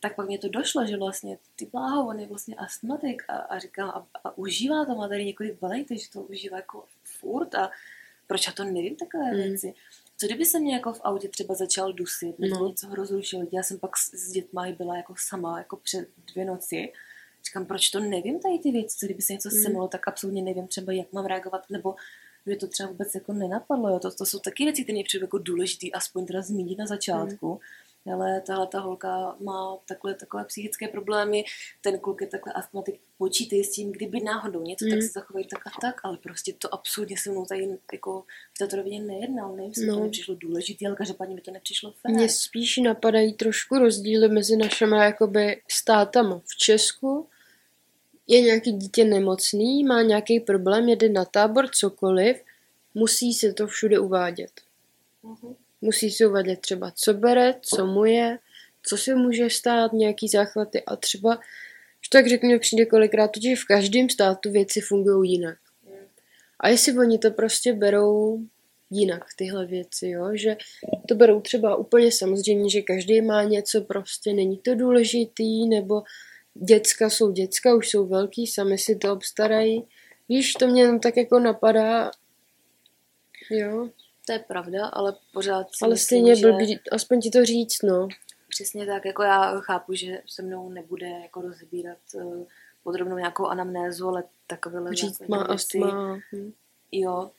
tak pak mě to došlo, že vlastně ty bláho, on je vlastně astmatik a, a říkám, a, a užívá to, má tady několik balení, takže to užívá jako furt a proč já to nevím, takové Mm. věci. Co kdyby se mě jako v autě třeba začal dusit, nebo No. něco ho rozrušilo, já jsem pak s, s dětma byla jako sama, jako před dvě noci, říkám, proč to nevím tady ty věci, co kdyby se něco Mm. semlo, tak absolutně nevím třeba, jak mám reagovat, nebo mě to třeba vůbec jako nenapadlo, jo. To, to jsou taky věci, které přijde jako důležitý, aspoň teda zmínit na začátku. Ale tahle ta holka má takhle, takové psychické problémy, ten kluk je takhle astmatik, počítej s tím, kdyby náhodou něco, Mm. tak se zachovají tak a tak, ale prostě to absolutně se mnou tady jako v této rovině nejednal, nevím, No. to nepřišlo důležitý, ale každopádně mi to nepřišlo fér. Mně spíš napadají trošku rozdíly mezi našimi jakoby státama. V Česku je nějaký dítě nemocný, má nějaký problém, jede na tábor, cokoliv, musí se to všude uvádět. Mhm. Musí se uvádět třeba, co bere, co mu je, co se může stát, nějaký záchvaty a třeba, že tak řeknu, přijde kolikrát, že v každém státu věci fungují jinak. A jestli oni to prostě berou jinak, tyhle věci, jo? že to berou třeba úplně samozřejmě, že každý má něco, prostě není to důležitý, nebo děcka jsou děcka, už jsou velký, sami si to obstarají. Víš, to mě tak jako napadá, jo, To je pravda, ale pořád si ale myslím, stejně že... blbý, aspoň ti to říct, no. Přesně tak, jako já chápu, že se mnou nebude jako rozbírat uh, podrobnou nějakou anamnézu, ale takovéhle Říct má astma, hm, Jo,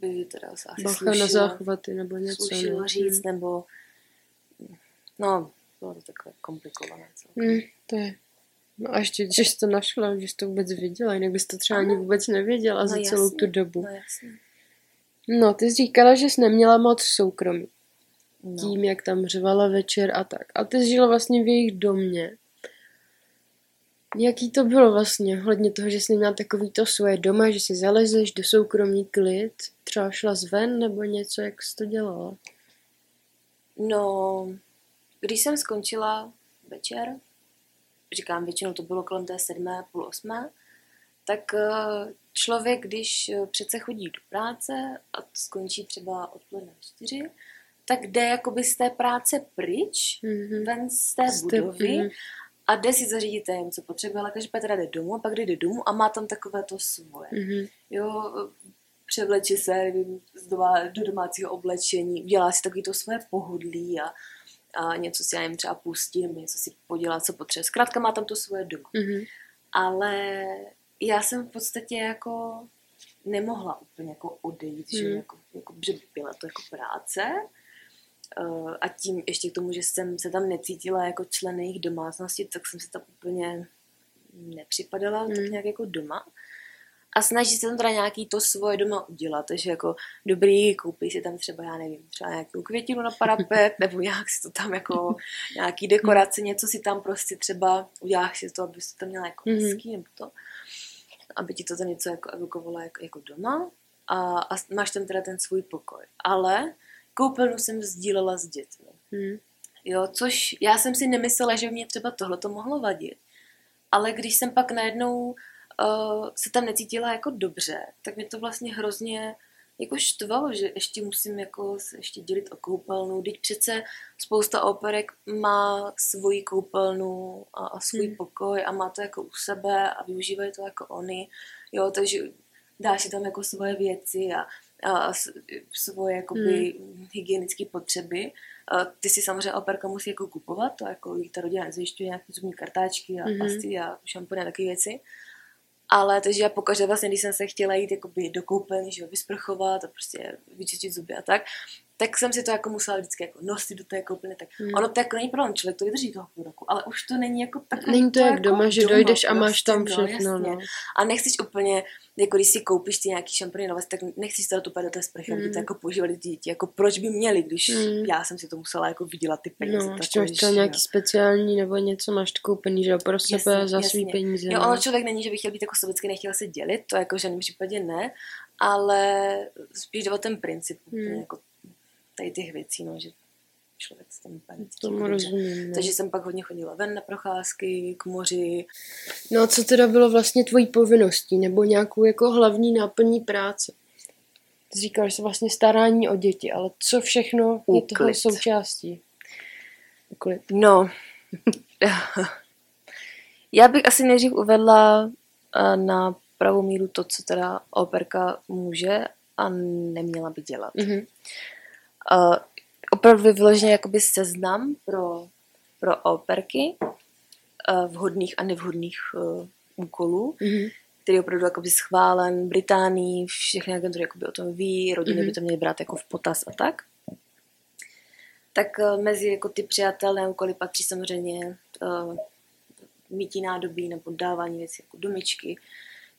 by teda se asi bacha na slušilo, záchvaty nebo něco. slušilo no. říct, Hm. nebo no, bylo to takové komplikované. celkem. Hm, to je. No a ještě, že jsi to našla, že jsi to vůbec viděla, jinak bys to třeba ani vůbec nevěděla za No celou jasně, tu dobu. No jasně. No, ty jsi říkala, že jsi neměla moc soukromí. No. Tím, jak tam řvala večer a tak. A ty jsi žila vlastně v jejich domě. Jaký to bylo vlastně? Hodně toho, že jsi neměla takový to svoje doma, že si zalezeš do soukromý klid, třeba šla zven nebo něco, jak jsi to dělala? No, když jsem skončila večer, říkám, většinou to bylo kolem té sedmé, půl osmé, tak eh, člověk, když eh, přece chodí do práce a skončí třeba odpoledne čtyři, tak jde jakoby z té práce pryč, Mhm. ven z té Jste- budovy mhm. a jde si zařídit jen, co potřebuje, ale každý teda jde domů a pak jde domů a má tam takové to svoje. Mhm. Jo, převleče se nevím, z doma, do domácího oblečení, udělá si takový to svoje pohodlí a, a něco si já jim třeba pustí, nebo něco si podělá, co potřebuje. Zkrátka má tam to svoje doma. Mhm. Ale já jsem v podstatě jako nemohla úplně jako odejít, že, Hmm. jako, jako, že byla to jako práce. Uh, a tím ještě k tomu, že jsem se tam necítila jako člen jejich domácnosti, tak jsem se tam úplně nepřipadala tak Hmm. nějak jako doma. A snaží se tam teda nějaký to svoje doma udělat, takže jako dobrý, koupí si tam třeba, já nevím, třeba nějakou květinu na parapet, nebo nějak si to tam jako nějaký dekorace, něco si tam prostě třeba uděláš si to, aby to tam měla jako Mhm. hezký, nebo to, aby ti to tam něco jako evokovalo jako, jako doma a, a máš tam teda ten svůj pokoj. Ale koupelnu jsem sdílela s dětmi. Mhm. Jo, což já jsem si nemyslela, že mě třeba tohle to mohlo vadit. Ale když jsem pak najednou uh, se tam necítila jako dobře, tak mě to vlastně hrozně jako štvalo, že ještě musím jako se ještě dělit o koupelnu. Teď přece spousta operek má svoji koupelnu a, a svůj Hmm. pokoj a má to jako u sebe a využívají to jako oni. Jo, takže dáš si tam jako svoje věci a, a svoje jakoby hygienické potřeby. A ty si samozřejmě operka musí jako kupovat, to jako jí ta rodina nezajišťuje nějaké zubní kartáčky a Mhm. pasty a šampony a takové věci. Ale takže já pokaždé vlastně, když jsem se chtěla jít jakoby do koupelny, že vysprchovat a prostě vyčistit zuby a tak, tak jsem si to jako musela vždycky jako nosit do té koupelny. Tak Hmm. ono to jako není problém, člověk to vydrží toho půl roku, ale už to není jako takové. Není to jak jako doma, že dojdeš a máš tam prostě, všechno, jasně. no. A nechceš úplně, jako když si koupíš ty nějaký šampony vás, tak nechceš to úplně do té sprchy, aby Hmm. to jako používali ty děti. Jako proč by měli, když Hmm. já jsem si to musela jako vydělat ty peníze. No, tak ještě máš víš, třeba že nějaký jo. speciální nebo něco máš koupený, že jo, pro sebe Jasně, za jasně. svý peníze. Jo, no. ono člověk není, že by chtěl být jako sovětský, nechtěl se dělit, to jako v žádném případě ne, ale spíš jde o ten princip úplně Hmm. jako tady těch věcí, no, že člověk se tam úplně Tomu rozumím. No. Takže jsem pak hodně chodila ven na procházky, k moři. no a co teda bylo vlastně tvojí povinností, nebo nějakou jako hlavní náplní práce? Ty říkáš se vlastně starání o děti, ale co všechno je toho součástí? Uklid. No, já bych asi nejdřív uvedla eh, na pravou míru to, co teda operka může a neměla by dělat. Mhm. Uh, opravdu vyloženě jakoby seznam pro, pro operky uh, vhodných a nevhodných uh, úkolů, Mhm. který je opravdu jakoby schválen Británii, všechny agentury jakoby o tom ví, rodiny Mhm. by to měly brát jako v potaz a tak. Tak uh, mezi jako ty přijatelné úkoly patří samozřejmě uh, mítí nádobí nebo dávání věcí jako do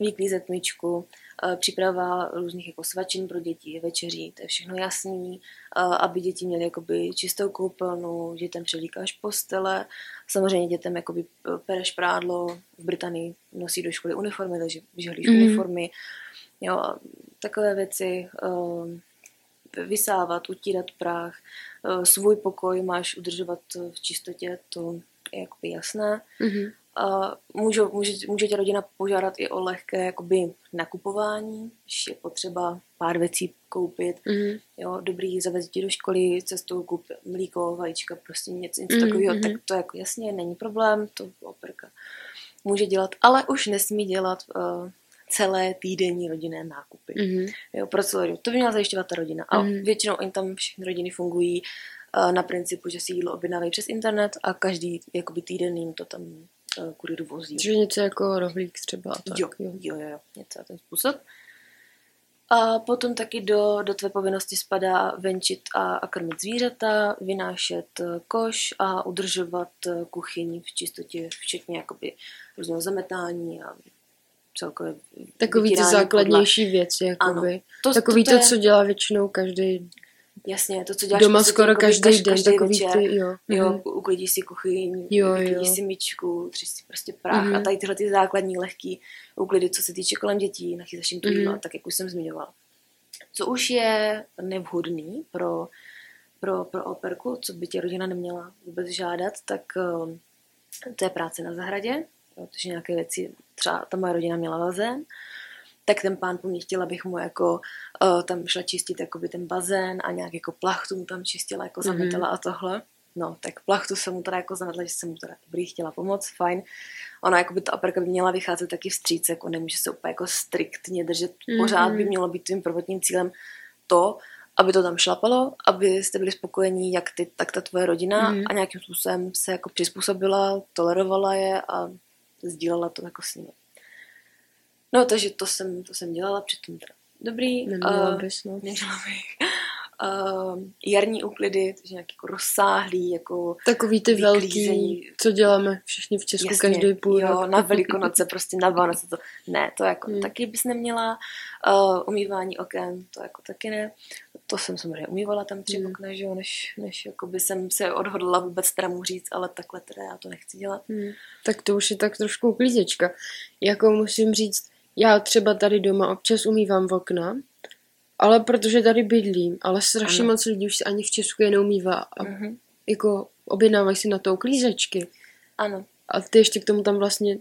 vyklízet myčku, eh, příprava různých jako svačin pro děti, večeří, to je všechno jasný, eh, aby děti měly jakoby čistou koupelnu, dětem převlíkáš postele, samozřejmě dětem jakoby eh, pereš prádlo, v Británii nosí do školy uniformy, takže vyžahlíš Mhm. mm. uniformy, jo, takové věci, vysávat, utírat prach, svůj pokoj máš udržovat v čistotě, to je jakoby jasné. Mhm. A můžu, může, může tě rodina požádat i o lehké jakoby, nakupování, když je potřeba pár věcí koupit. Mhm. Jo, dobrý, zavez do školy, cestou kup mlíko, vajíčka, prostě něco, něco Mhm, takového, mhm. tak to jako jasně není problém, to operka může dělat, ale už nesmí dělat uh, celé týdenní rodinné nákupy. Mhm. Jo, pro celou rodinu. To by měla zajišťovat ta rodina. A Mhm. většinou oni tam všechny rodiny fungují uh, na principu, že si jídlo objednávají přes internet a každý jakoby týden jim to tam uh, kuriéru vozí. Což je něco jako rohlík třeba. Tak, Jo, jo, jo, jo, něco na ten způsob. A potom taky do, do tvé povinnosti spadá venčit a, a krmit zvířata, vynášet eh, koš a udržovat eh, kuchyni v čistotě, včetně jakoby různého zametání a celkově Takový ty základnější věci, Ano. jakoby. To, Takový to, je- co dělá většinou každý Jasně, to, co děláš doma skoro každý kaž- den, každý takový večer. ty, jo. Jo, Mhm. uklidíš si kuchyň, Jo, vyklidíš jo. si myčku, tři si prostě prach Mhm. a tady tyhle ty základní lehký úklidy, co se týče kolem dětí, nachystaš jim to jídlo, Mhm. tak jak už jsem zmiňovala. Co už je nevhodný pro, pro, pro operku, co by tě rodina neměla vůbec žádat, tak eh, to je práce na zahradě, protože nějaké věci, třeba ta moje rodina měla bazén, tak ten pán po mně chtěl, abych mu jako uh, tam šla čistit jakoby ten bazén a nějak jako plachtu mu tam čistila, jako Mhm. zametala a tohle. No, tak plachtu jsem mu teda jako zametla, že jsem mu teda dobrý chtěla pomoct, fajn. Ona jako by ta operka by měla vycházet taky vstříc, jako nemůže se úplně jako striktně držet. Pořád by mělo být tím prvotním cílem to, aby to tam šlapalo, abyste byli spokojení, jak ty, tak ta tvoje rodina Mhm. a nějakým způsobem se jako přizpůsobila, tolerovala je a sdílela to jako s nimi. No, takže to jsem, to jsem dělala přitom teda dobrý. Neměla a- bys, no. Neměla bych. Uh, jarní úklidy, takže nějaký jako rozsáhlý, jako Takový ty velký, co děláme všichni v Česku Jasně, každý půl jo, rok. na Velikonoce, prostě na Vánoce to, ne, to jako Hmm. taky bys neměla. Uh, umývání oken, to jako taky ne. To jsem samozřejmě umývala tam tři Hmm. okna, že jo, než, než jakoby jsem se odhodla vůbec teda mu říct, ale takhle teda já to nechci dělat. Hmm. Tak to už je tak trošku uklízečka. Jako musím říct, já třeba tady doma občas umývám v okna, ale protože tady bydlím, ale strašně Ano. moc lidí už se ani v Česku je neumývá a Mhm. jako objednávají si na to uklízečky. Ano. A ty ještě k tomu tam vlastně,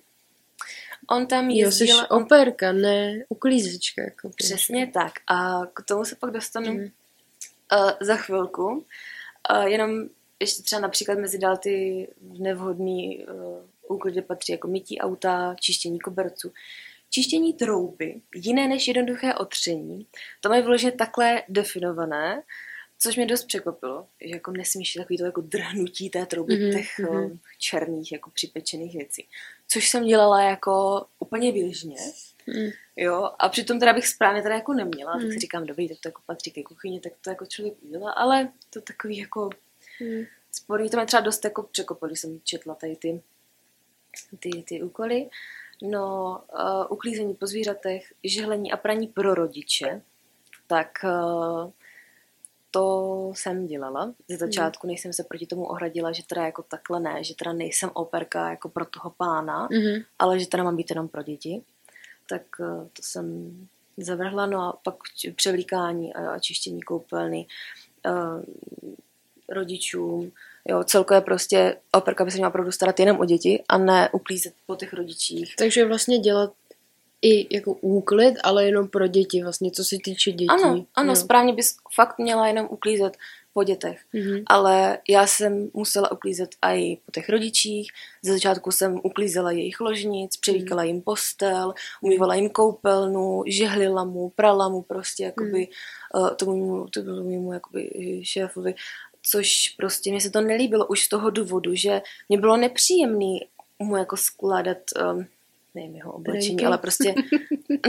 On tam jo, jsi jezdil, on operka, ne uklízečka. Jako Přesně tak. A k tomu se pak dostanu Mhm. uh, za chvilku. Uh, jenom ještě třeba například mezi dál ty nevhodný uh, úklidy patří jako mytí auta, čištění koberců. Čištění trouby, jiné než jednoduché otření, to mají vyloženě takhle definované, což mě dost překvapilo, že jako nesmíš takový to jako drhnutí té trouby Mhm, těch mhm. uh, černých jako připečených věcí. Což jsem dělala jako úplně běžně, Hmm. Jo, a přitom teda bych správně teda jako neměla, Hmm. tak si říkám, dobrý, tak to jako patří ke kuchyni, tak to jako člověk udělá, ale to takový jako Hmm. sporný, to mě třeba dost jako překopilo, když jsem četla tady ty, ty, ty úkoly. No, uh, uklízení po zvířatech, žehlení a praní pro rodiče, tak uh, to jsem dělala ze začátku, než jsem se proti tomu ohradila, že teda jako takhle ne, že teda nejsem operka jako pro toho pána, Mhm. ale že teda mám být jenom pro děti. Tak uh, to jsem zavrhla, no a pak převlíkání a, a čištění koupelny uh, rodičům, jo, celkově prostě operka by se měla opravdu starat jenom o děti a ne uklízet po těch rodičích. Takže vlastně dělat i jako úklid, ale jenom pro děti, vlastně, co se týče dětí. Ano, ano, správně bys fakt měla jenom uklízet po dětech. Mhm. Ale já jsem musela uklízet i po těch rodičích. Ze začátku jsem uklízela jejich ložnic, převlíkala jim postel, umývala jim koupelnu, žehlila mu, prala mu prostě jakoby uh, tomu, tomu jakoby šéfovi, což prostě mě se to nelíbilo už z toho důvodu, že mě bylo nepříjemný mu jako skládat, um, nevím jeho oblečení, ale prostě,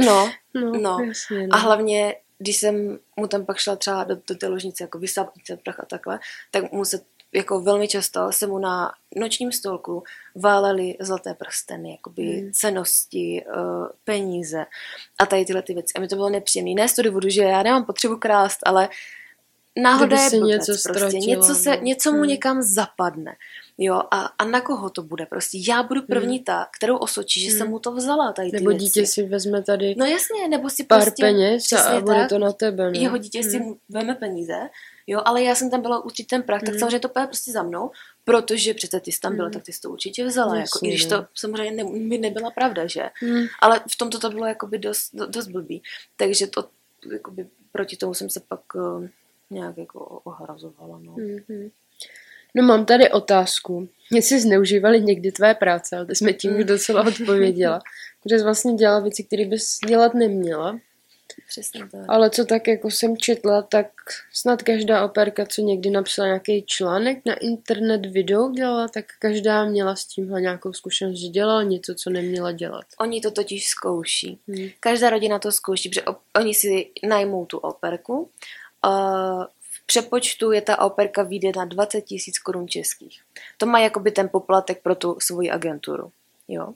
no, No, No. jasně, no. a hlavně, když jsem mu tam pak šla třeba do, do té ložnice, jako vysávat ten prach a takhle, tak mu se jako velmi často se mu na nočním stolku válely zlaté prsteny, jakoby Hmm. cenosti, uh, peníze a tady tyhle ty věci. A mi to bylo nepříjemné. Ne z toho důvodu, že já nemám potřebu krást, ale náhoda je blbec, něco prostě. ztratila, něco, se, no. něco mu Hmm. někam zapadne. Jo, a, a na koho to bude? Prostě já budu první ta, kterou osočí, že jsem Hmm. mu to vzala, tady ty Nebo věci. dítě si vezme tady No jasně, nebo si pár prostě... peněz a přesně bude tak, to na tebe. No. jeho dítě si veme peníze, jo, ale já jsem tam byla určitě ten prach, tak Hmm. samozřejmě to půjde prostě za mnou, protože přece ty jsi tam byla, Hmm. tak ty jsi to určitě vzala, jako, i když no. to samozřejmě ne, by nebyla pravda, že? Hmm. Ale v tomto to bylo jakoby dost, do- dost blbý, takže to jakoby proti tomu jsem se pak uh, nějak jako ohrazovala, no. Mhm. No mám tady otázku. Jestli zneužívali někdy tvé práce, ale ty jsme tím už docela odpověděla. Protože jsi vlastně dělala věci, které bys dělat neměla. Přesně tak. Ale co tak jako jsem četla, tak snad každá operka, co někdy napsala nějaký článek na internet, video dělala, tak každá měla s tímhle nějakou zkušenost, že dělala něco, co neměla dělat. Oni to totiž zkouší. Hmm. Každá rodina to zkouší, protože oni si najmou tu operku. Uh, v přepočtu je ta operka vyjde na 20 tisíc korun českých. To má jakoby ten poplatek pro tu svoji agenturu. Jo.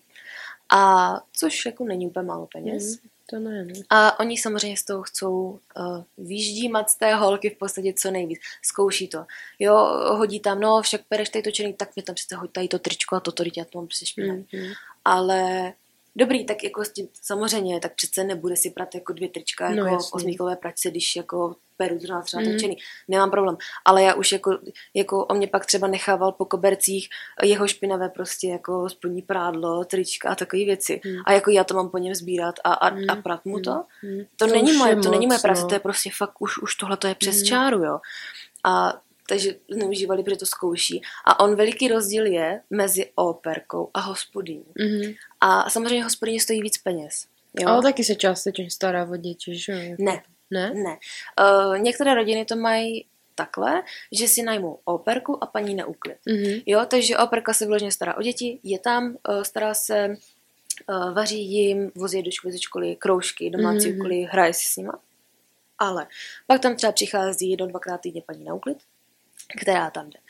A což jako není úplně málo peněz. Hmm. To ne, no. A oni samozřejmě z toho chcou uh, vyždímat z té holky v podstatě co nejvíc. Zkouší to. Jo, hodí tam, no však pereš tady to černý, tak mě tam přece hoď tady to tričko a toto, teď já to mám prostě špinavé Mhm. ale dobrý, tak jako s tím, samozřejmě, tak přece nebude si prát jako dvě trička No, jako v osmíkové pračce, když jako peru zrovna třeba Mhm. mm. točený. Nemám problém. Ale já už jako, jako on mě pak třeba nechával po kobercích jeho špinavé prostě jako spodní prádlo, trička a takové věci. Mhm. A jako já to mám po něm sbírat a, a, Mhm. a prát mu to. Mhm. To, To není moje, je to není moje práce, no. to je prostě fakt už, už tohle to je přes Mhm. čáru, jo. A takže zneužívali, protože to zkouší. A on veliký rozdíl je mezi operkou a hospodyní. Mhm. A samozřejmě hospodyně stojí víc peněz. Jo? Ale taky se částečně stará o děti, že jo? Ne, Ne? ne. Uh, některé rodiny to mají takhle, že si najmou operku a paní na úklid. Mhm. Jo, takže operka se vložně stará o děti, je tam, uh, stará se, uh, vaří jim, vozí do školy, ze školy, kroužky, domácí Mhm. úkoly, hraje si s nima. Ale pak tam třeba přichází jedno, dvakrát týdně paní na úklid, která tam jde uh,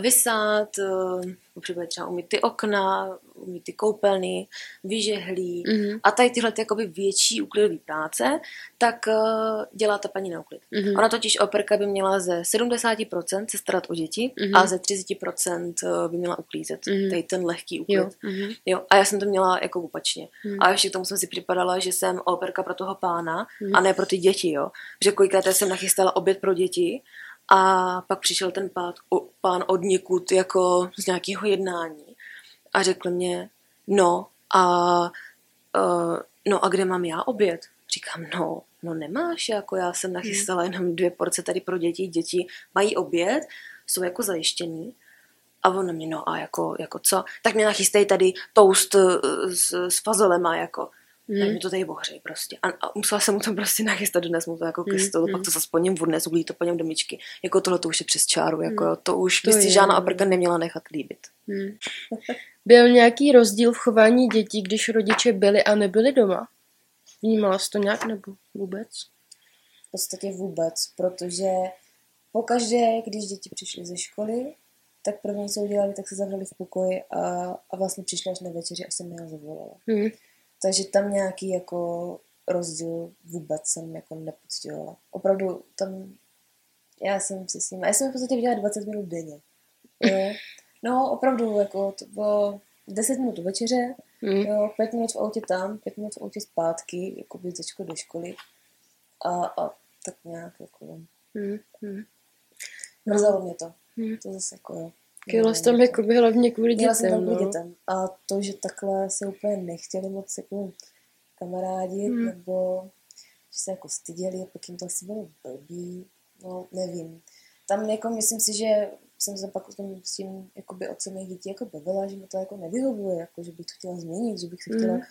vysát, uh, potřebuje třeba umít ty okna, umít ty koupelny, vyžehlí Mhm. a tady tyhle ty jakoby větší úklidové práce, tak uh, dělá ta paní na úklid. Mhm. Ona totiž operka by měla ze 70% se starat o děti Mhm. a ze 30% by měla uklízet. Mhm. Tady ten lehký úklid. Jo. Mhm. Jo, a já jsem to měla jako opačně. Mhm. A ještě k tomu jsem si připadala, že jsem operka pro toho pána Mhm. a ne pro ty děti, jo. Že kolikrát jsem nachystala oběd pro děti a pak přišel ten pád, o, pán od někud jako z nějakého jednání a řekl mě, no a uh, no a kde mám já oběd? Říkám, no, no nemáš, jako já jsem nachystala jenom dvě porce tady pro děti, děti mají oběd, jsou jako zajištění. A on na mě, no a jako, jako co? Tak mě nachystej tady toast eh, s, s fazolema, jako. Mm. Tak mi to tady bohřej prostě. A, a, musela jsem mu to prostě nachystat, dnes mu to jako ke Mm, stolu, mm. pak to zase po něm odnes, uglí to po něm do myčky. Jako tohle to už je přes čáru, jako Mm. to už To by si je, žádná no. operka neměla nechat líbit. Hmm. Byl nějaký rozdíl v chování dětí, když rodiče byli a nebyli doma? Vnímala jsi to nějak nebo vůbec? V podstatě vůbec, protože pokaždé, když děti přišly ze školy, tak první, co udělali, tak se zavřeli v pokoji a, a vlastně přišla až na večeři a jsem mi zavolala. Hmm. Takže tam nějaký jako rozdíl vůbec jsem jako nepocitovala. Opravdu tam, já jsem si s ním, já jsem v podstatě viděla 20 minut denně. Jo. No opravdu, jako to bylo 10 minut večeře, Hmm. jo, 5 minut v autě tam, 5 minut v autě zpátky, jako by ze do školy. A, a tak nějak jako, Hmm. Hmm. mrzelo mě to. Hmm. To zase jako jo. Chtěla jsi tam jako by hlavně kvůli Měla jsem tam dětem, kvůli no. dětem. A to, že takhle se úplně nechtěli moc jako kamarádit, Hmm. nebo že se jako styděli, a pak jim to asi bylo blbý, no nevím. Tam jako myslím si, že jsem se pak o tom s tím jakoby otcem mých dětí jako bavila, že mi to jako nevyhovuje, jako že bych to chtěla změnit, že bych se chtěla Hmm.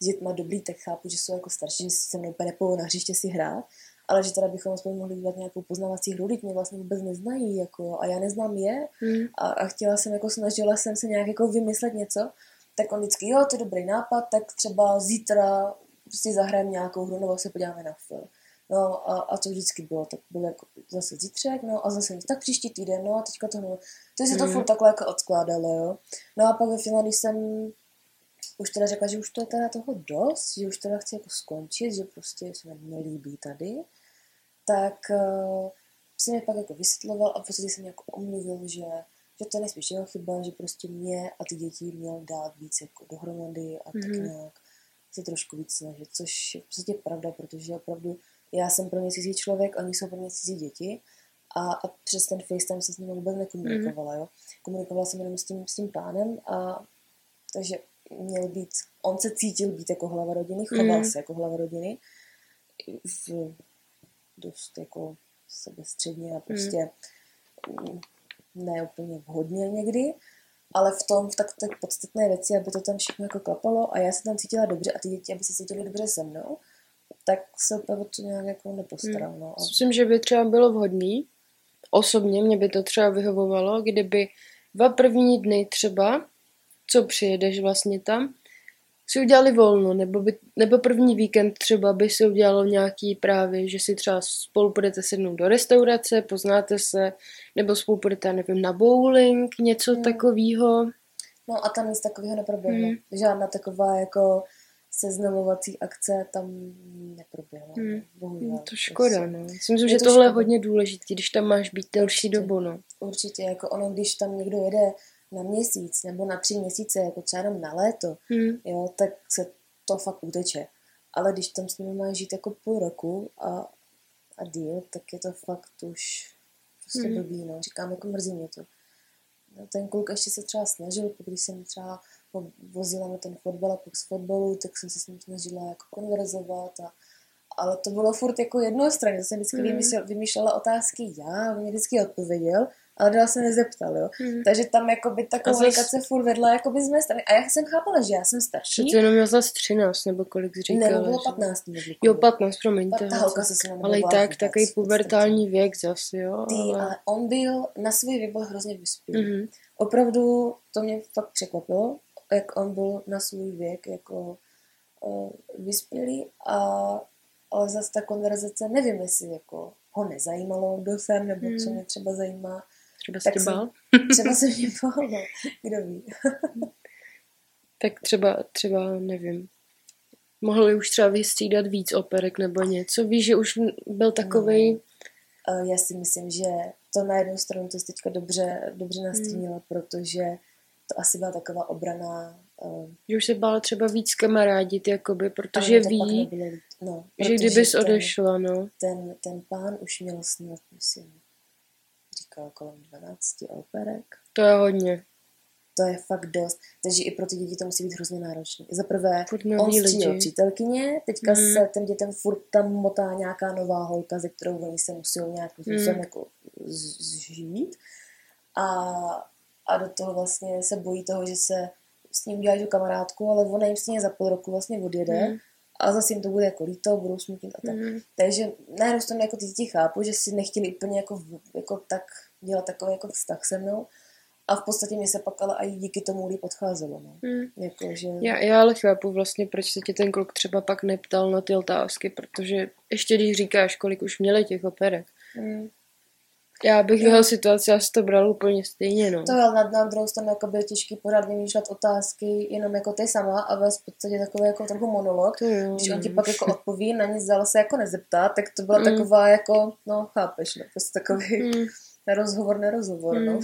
s dětma dobrý, tak chápu, že jsou jako starší, že se mnou úplně na hřiště si hrát, ale že teda bychom aspoň mohli dělat nějakou poznávací hru, mě vlastně vůbec neznají, jako jo, a já neznám je, Hmm. a, a chtěla jsem, jako snažila jsem se nějak jako vymyslet něco, tak on vždycky, jo, to je dobrý nápad, tak třeba zítra prostě zahrajeme nějakou hru nebo se podíváme na film. No a, a to vždycky bylo, tak bylo jako zase zítřek, no a zase tak příští týden, no a teďka to no. To se to Mhm. furt takhle jako odkládalo, jo. No a pak ve finále, když jsem už teda řekla, že už to je teda toho dost, že už teda chci jako skončit, že prostě se mi nelíbí tady, tak uh, se mi pak jako vysvětloval a v podstatě jsem jako omluvil, že, že to je nejspíš jeho chyba, že prostě mě a ty děti měl dát víc jako dohromady a tak Mhm. nějak se trošku víc snažit, což je v podstatě pravda, protože opravdu já jsem pro ně cizí člověk, oni jsou pro mě cizí děti a, a přes ten FaceTime se s nimi vůbec nekomunikovala, jo. Komunikovala jsem jenom s tím, s tím pánem a takže měl být, on se cítil být jako hlava rodiny, choval Mm. se jako hlava rodiny, v, dost jako sebestředně a prostě mm, ne úplně vhodně někdy, ale v tom, v tak, tak podstatné věci, aby to tam všechno jako klapalo a já se tam cítila dobře a ty děti, aby se cítili dobře se mnou, tak se opravdu to nějak jako nepostaral. No. A, Myslím, že by třeba bylo vhodný, osobně mě by to třeba vyhovovalo, kdyby dva první dny třeba, co přijedeš vlastně tam, si udělali volno, nebo, by, nebo první víkend třeba by si udělalo nějaký právě, že si třeba spolu budete sednout do restaurace, poznáte se, nebo spolu budete, já nevím, na bowling, něco Hmm. takového. no a tam nic takového neproběhlo. Mm. Žádná taková jako seznamovací akce tam neproběhla. Mm. no, Bohužel. To škoda, no. Myslím, Je že to tohle je škoda. hodně důležité, když tam máš být delší dobu, no. Určitě, jako ono, když tam někdo jede na měsíc nebo na tři měsíce, jako třeba jenom na léto, Hmm. jo, tak se to fakt uteče. Ale když tam s nimi máš žít jako půl roku a, a díl, tak je to fakt už prostě Mhm. blbý, no. Říkám, jako mrzí mě to. No, ten kluk ještě se třeba snažil, když jsem třeba ho vozila na ten fotbal a pak z fotbalu, tak jsem se s ním snažila jako konverzovat a ale to bylo furt jako jednostranně, jsem vždycky vymýšlela, vymýšlela otázky já, on mě vždycky odpověděl, ale dál se nezeptal, jo. Hmm. Takže tam jakoby ta A zas- komunikace furt vedla jakoby z mé strany. A já jsem chápala, že já jsem starší. Přece jenom měl zase 13, nebo kolik jsi říkala. Nebo bylo že? 15. nebo. Jo, 15, promiň. Pa- to je Ta holka se Ale i tak, takový pubertální věk zase, jo. Ty, ale... ale on byl, na svůj věk byl hrozně vyspělý. Mhm. Opravdu to mě fakt překvapilo, jak on byl na svůj věk jako uh, vyspělý, a, ale zase ta konverzace, nevím, jestli jako ho nezajímalo, kdo jsem, nebo co Hmm. mě třeba zajímá. Třeba Tak jsi jsem- bál? Třeba se mě bál, no, kdo ví. Tak třeba, třeba, nevím. Mohli už třeba vystřídat víc operek nebo něco. Víš, že už byl takovej... Uh, já si myslím, že to na jednu stranu to teďka dobře, dobře Hmm. nastínila, protože to asi byla taková obrana, uh, Že už se bál třeba víc kamarádit, jakoby, protože ví, nebylo, no, že protože kdybys ten- odešla, no. ten, ten pán už měl snad, myslím, říkal kolem 12 operek. To je hodně. To je fakt dost. Takže i pro ty děti to musí být hrozně náročné. Za prvé, on lidi. přítelkyně, teďka Mhm. se těm dětem furt tam motá nějaká nová holka, ze kterou oni se musí nějakým způsobem Mhm. jako zžít. A, a do toho vlastně se bojí toho, že se s ním udělá tu kamarádku, ale ona jim stejně za půl roku vlastně odjede Mhm. A zase jim to bude jako líto, budou smutnit a tak. Mhm. Takže na jednu stranu jako ty děti chápu, že si nechtěli úplně jako, jako tak dělat takový jako vztah se mnou, A v podstatě mě se pak ale i díky tomu líp odcházelo. No. Hmm. Jako, že... Já, já ale chápu vlastně, proč se ti ten kluk třeba pak neptal na ty otázky, protože ještě když říkáš, kolik už měli těch operek, Hmm. Já bych jeho situaci asi to bral úplně stejně, no. To jo, na, na druhou stranu jako by těžký pořád vymýšlet otázky jenom jako ty sama a vést v podstatě takový jako trochu monolog. To jo, Když on ti no. pak jako odpoví, na nic dál se jako nezeptá, tak to byla Mm. taková jako, no chápeš, no, prostě takový Hmm. rozhovor, nerozhovor, no. Mm.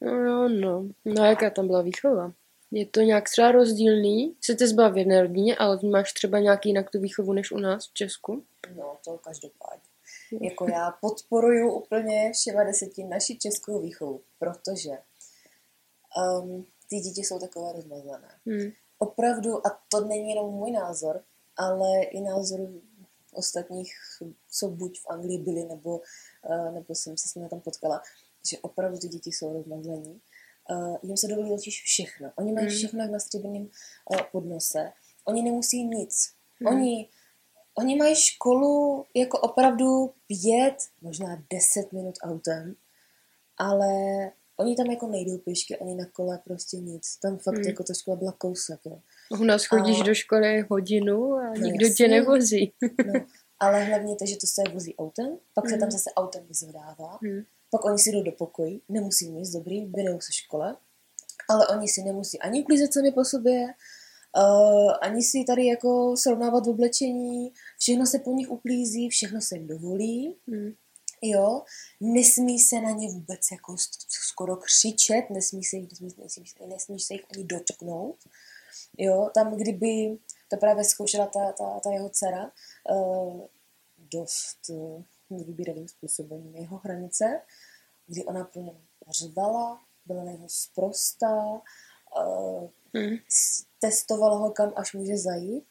No, no, no. No, jaká tam byla výchova? Je to nějak třeba rozdílný? Se ty zbav v jedné rodině, ale vnímáš třeba nějaký jinak tu výchovu než u nás v Česku? No, to každopádně. Jako já podporuju úplně všema deseti naši českou výchovu, protože um, ty děti jsou takové rozmazané. Hmm. Opravdu, a to není jenom můj názor, ale i názor ostatních, co buď v Anglii byli, nebo, uh, nebo jsem se s nimi tam potkala, že opravdu ty děti jsou rozmazlení. Uh, jim se dovolí totiž všechno. Oni mají Hmm. všechno jak na střebeném uh, podnose. Oni nemusí nic. Hmm. Oni, oni mají školu jako opravdu pět, možná deset minut autem, ale oni tam jako nejdou pěšky, ani na kole, prostě nic. Tam fakt Hmm. jako ta škola byla kousek, jo. U nás chodíš A- do školy hodinu a nikdo tě jasně. nevozí. No, ale hlavně to, že to se vozí autem, pak se Mhm. tam zase autem vyzvedává, Hmm. pak oni si jdou do pokojí, nemusí nic, dobrý, vyjdou se škole, ale oni si nemusí ani uklízet sami po sobě, uh, ani si tady jako srovnávat oblečení, všechno se po nich uklízí, všechno se jim dovolí, Hmm. jo, nesmí se na ně vůbec jako skoro křičet, nesmí se, jich- nesmí, nesmí, nesmí se jich ani dotknout, jo, tam kdyby, to právě zkoušela ta, ta, ta jeho dcera, uh, dost uh, nevybíravým způsobem jeho hranice, kdy ona po něm řvala, byla na něho sprostá, uh, Hmm. s- testovala ho, kam až může zajít.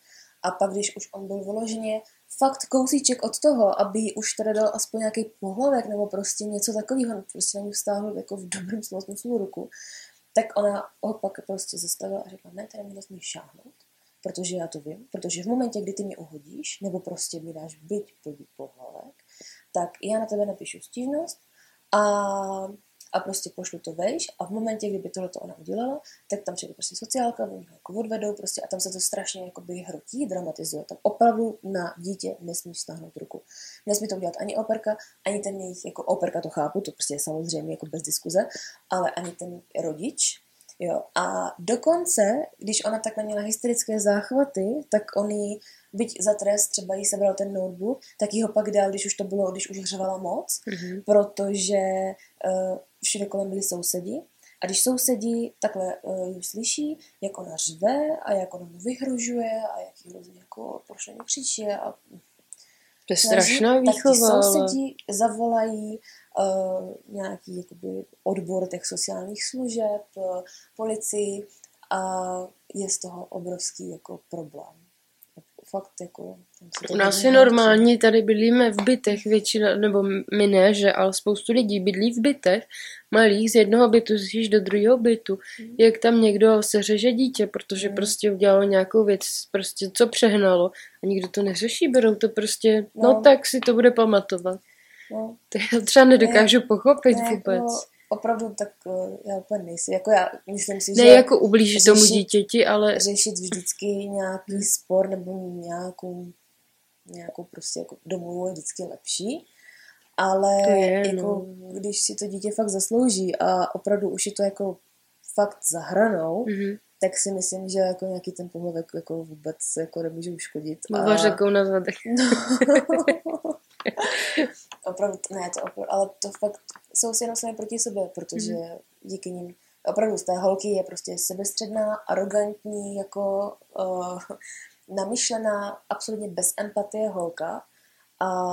A pak, když už on byl vyloženě fakt kousíček od toho, aby už teda dal aspoň nějaký pohlavek nebo prostě něco takového, prostě na ní vztáhl jako v dobrém slova smyslu ruku, tak ona ho pak prostě zastavila a řekla, ne, teda mi nesmíš šáhnout, protože já to vím, protože v momentě, kdy ty mě uhodíš, nebo prostě mi dáš byť podí pohlavek, tak já na tebe napíšu stížnost a a prostě pošlu to vejš a v momentě, kdyby tohle ona udělala, tak tam přijde prostě sociálka, oni ho jako odvedou prostě a tam se to strašně jakoby hrotí, dramatizuje. Tam opravdu na dítě nesmíš stáhnout ruku. Nesmí to udělat ani operka, ani ten jejich, jako operka to chápu, to prostě je samozřejmě jako bez diskuze, ale ani ten rodič, Jo, a dokonce, když ona takhle měla hysterické záchvaty, tak on jí, byť za trest třeba jí sebral ten notebook, tak jí ho pak dal, když už to bylo, když už hřevala moc, Mhm. protože uh, všude kolem byli sousedi. A když sousedí takhle uh, ji slyší, jak ona řve a jak ona mu vyhrožuje a jak jí hrozně jako prošle křičí a To je strašná tak výchova, ale... sousedí zavolají uh, nějaký jakoby, odbor těch sociálních služeb, uh, policii a je z toho obrovský jako problém. Fakt jako... U nás je normální, tady bydlíme v bytech většina, nebo my ne, že, ale spoustu lidí bydlí v bytech malých, z jednoho bytu zjistíš do druhého bytu, jak tam někdo seřeže dítě, protože Mm. prostě udělalo nějakou věc, prostě co přehnalo a nikdo to neřeší, berou to prostě, no, No. tak si to bude pamatovat. No, To já třeba nedokážu pochopit ne, vůbec. Jako, opravdu tak uh, já úplně nejsi. Jako já myslím si, Ne že jako ublížit tomu dítěti, ale řešit vždycky nějaký spor nebo nějakou, nějakou prostě jako domluvu je vždycky lepší. Ale To je, jako, no. když si to dítě fakt zaslouží a opravdu už je to jako fakt za hranou, mhm. tak si myslím, že jako nějaký ten pohlavek jako vůbec jako nemůže uškodit. mluva řekou na zadech. No. opravdu, ne, to opravdu, ale to fakt jsou si jenom sami proti sobě, protože Mhm. díky nim opravdu z té holky je prostě sebestředná, arrogantní, jako uh, namyšlená, absolutně bez empatie holka a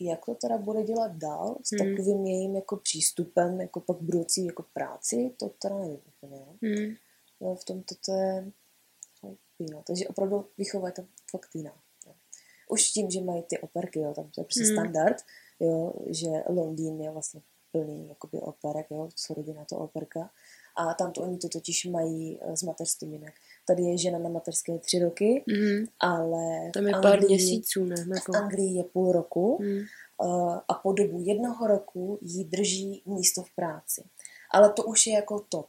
jak to teda bude dělat dál s Mhm. takovým jejím jako přístupem, jako pak budoucí jako práci, to teda nevím úplně. no. Mhm. No, v tom to je to jiná. Takže opravdu výchova je tam fakt jiná. Už tím, že mají ty operky, jo, tam to je prostě Hmm. standard, jo, že Londýn je vlastně plný jakoby operek, jo, co rodina to operka. A tam to oni to totiž mají eh, s mateřským jinak. Tady je žena na mateřské tři roky, Mhm. ale Tam je v pár Anglii- měsíců, ne? v Nebo... Anglii je půl roku Mhm. uh, a po dobu jednoho roku jí drží místo v práci. Ale to už je jako top.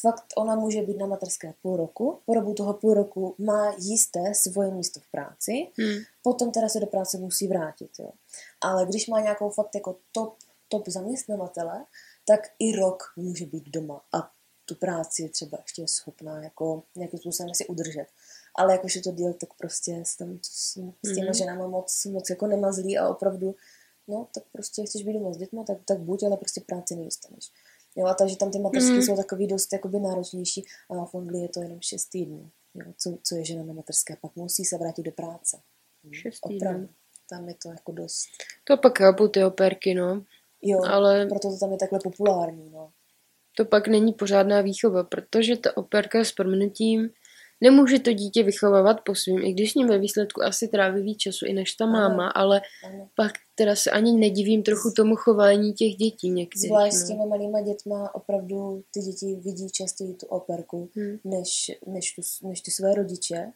Fakt ona může být na materské půl roku, po dobu toho půl roku má jisté svoje místo v práci, Hmm. potom teda se do práce musí vrátit. Jo. Ale když má nějakou fakt jako top, top zaměstnavatele, tak i rok může být doma a tu práci je třeba ještě schopná jako nějakým způsobem si udržet. Ale jakož je to díl, tak prostě s, tam, s, s těma Mhm. ženama moc, moc jako nemazlí a opravdu, no tak prostě chceš být doma s dětma, tak, tak buď, ale prostě práci nedostaneš. Jo, a takže tam ty mateřské Mhm. jsou takový dost jakoby náročnější a v Anglii je to jenom 6 týdnů. Jo, co, co je žena na mateřské, pak musí se vrátit do práce. Hm, Šest týdnů. Opravdu. Tam je to jako dost. To pak chápu ty operky, no. Jo, Ale- proto to tam je takhle populární, no. To pak není pořádná výchova, protože ta operka s prominutím nemůže to dítě vychovávat po svým, i když s ním ve výsledku asi tráví víc času i než ta máma, ale Ano. pak teda se ani nedivím trochu tomu chování těch dětí někdy. Zvlášť s no. těma malýma dětma opravdu ty děti vidí častěji tu operku, Hmm. než, než, tu, než ty své rodiče.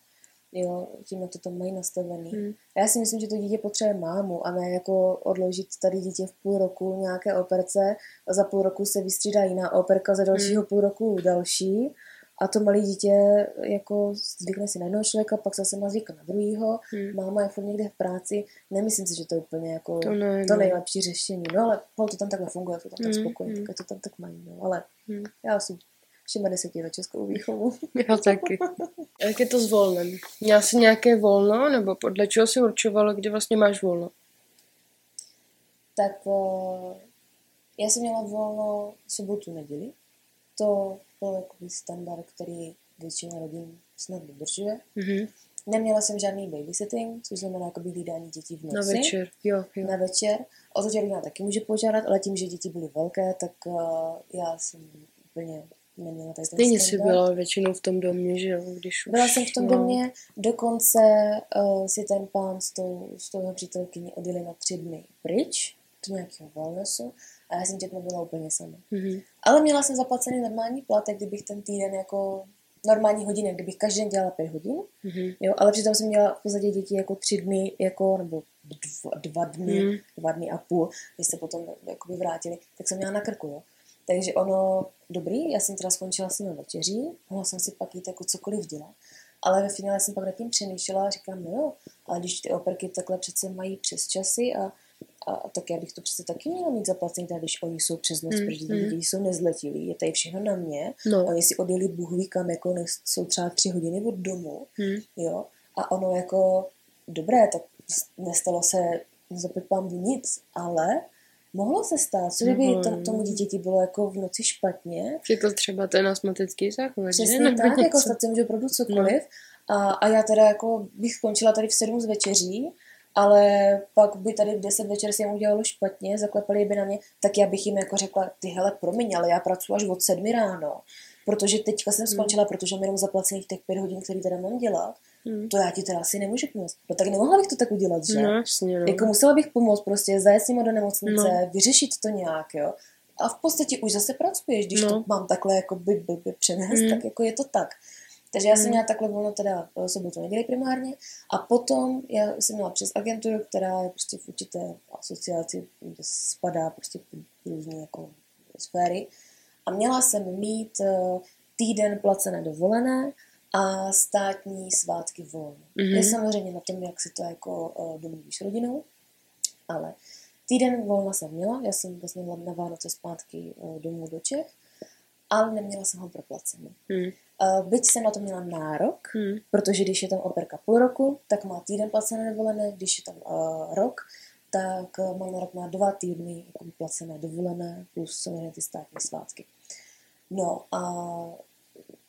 Jo, tím, jak to tam mají nastavený. Hmm. A já si myslím, že to dítě potřebuje mámu a ne jako odložit tady dítě v půl roku nějaké operce a za půl roku se vystřídá jiná operka, za dalšího půl roku další a to malé dítě jako zvykne si na jednoho člověka, pak zase má zvyk na druhýho, Hmm. máma je furt někde v práci, nemyslím si, že to je úplně jako To ne, to no. nejlepší řešení, no ale hol to tam takhle funguje, to tam tak Hmm, spokojně, hmm. tak to tam tak mají, no ale Hmm. já si všema deseti za českou výchovu. Já taky. A jak je to s volnem? Měla jsi nějaké volno, nebo podle čeho si určovalo, kdy vlastně máš volno? tak eh, já jsem měla volno sobotu, neděli. To takový standard, který většina rodin snad dodržuje. Mhm. Neměla jsem žádný babysitting, což znamená jakoby hlídání dětí v noci. Na večer, jo, jo. Na večer. O to tě rodina taky může požádat, ale tím, že děti byly velké, tak uh, já jsem úplně neměla tady Stejně standard. byla většinou v tom domě, že jo, když už... Byla jsem v tom no. domě, dokonce uh, si ten pán s tou, s tou přítelkyní odjeli na tři dny pryč, do nějakého wellnessu, a já jsem dětma byla úplně sama. Mhm. Ale měla jsem zaplacený normální platek, kdybych ten týden jako normální hodiny, kdybych každý den dělala pět hodin, Mhm. jo, ale přitom jsem měla v podstatě děti jako tři dny, jako, nebo dva, dva dny, Mhm. dva dny a půl, když se potom jakoby vrátili, tak jsem měla na krku, jo. Takže ono, dobrý, já jsem teda skončila s nimi večeří, mohla jsem si pak jít jako cokoliv dělat, ale ve finále jsem pak nad tím přemýšlela a říkám, no jo, ale když ty operky takhle přece mají přes časy a, a, tak já bych to přece taky měla mít zaplacený, když oni jsou přes noc, Mm, protože ty mm. jsou nezletilí, je tady všechno na mě, No. oni si odjeli Bůh ví kam, jako ne- jsou třeba tři hodiny od domu, Mhm. jo, a ono jako, dobré, tak nestalo se zapět pámbu nic, ale mohlo se stát, co kdyby Mohlo, to, no. tomu dítěti bylo jako v noci špatně, Je to třeba ten astmatický záchvat, že? Přesně Nebo tak, jako něco. stát se může opravdu cokoliv. A, a já teda jako bych skončila tady v 7 z večeří, ale pak by tady v 10 večer si jim udělalo špatně, zaklepali by na mě, tak já bych jim jako řekla, ty hele, promiň, ale já pracuji až od 7 ráno, protože teďka Hmm. jsem skončila, protože mám jenom zaplacených těch 5 hodin, který teda mám dělat, Hmm. to já ti teda asi nemůžu pomoct. No tak nemohla bych to tak udělat, že? No, jasně, no. Jako musela bych pomoct prostě, zajet s nima do nemocnice, No. vyřešit to nějak, jo. A v podstatě už zase pracuješ, když No. to mám takhle jako by, by, by přenést, Mm. mm. tak jako je to tak. Takže já jsem Mm. měla takhle volno teda eh, sobotu neděli primárně a potom já jsem měla přes agenturu, která je prostě v určité asociaci, kde spadá prostě různé jako sféry a měla jsem mít eh, týden placené dovolené a státní svátky volno. Mhm. Mm-hmm. Je samozřejmě na tom, jak si to jako uh, domluvíš s rodinou, ale týden volna jsem měla, já jsem vlastně měla na Vánoce zpátky domů do Čech, ale neměla jsem ho proplacený. Hmm. Uh, byť jsem na to měla nárok, Hmm. protože když je tam operka půl roku, tak má týden placené dovolené, když je tam uh, rok, tak uh, mám nárok na dva týdny jako placené dovolené, plus samozřejmě ty státní svátky. No a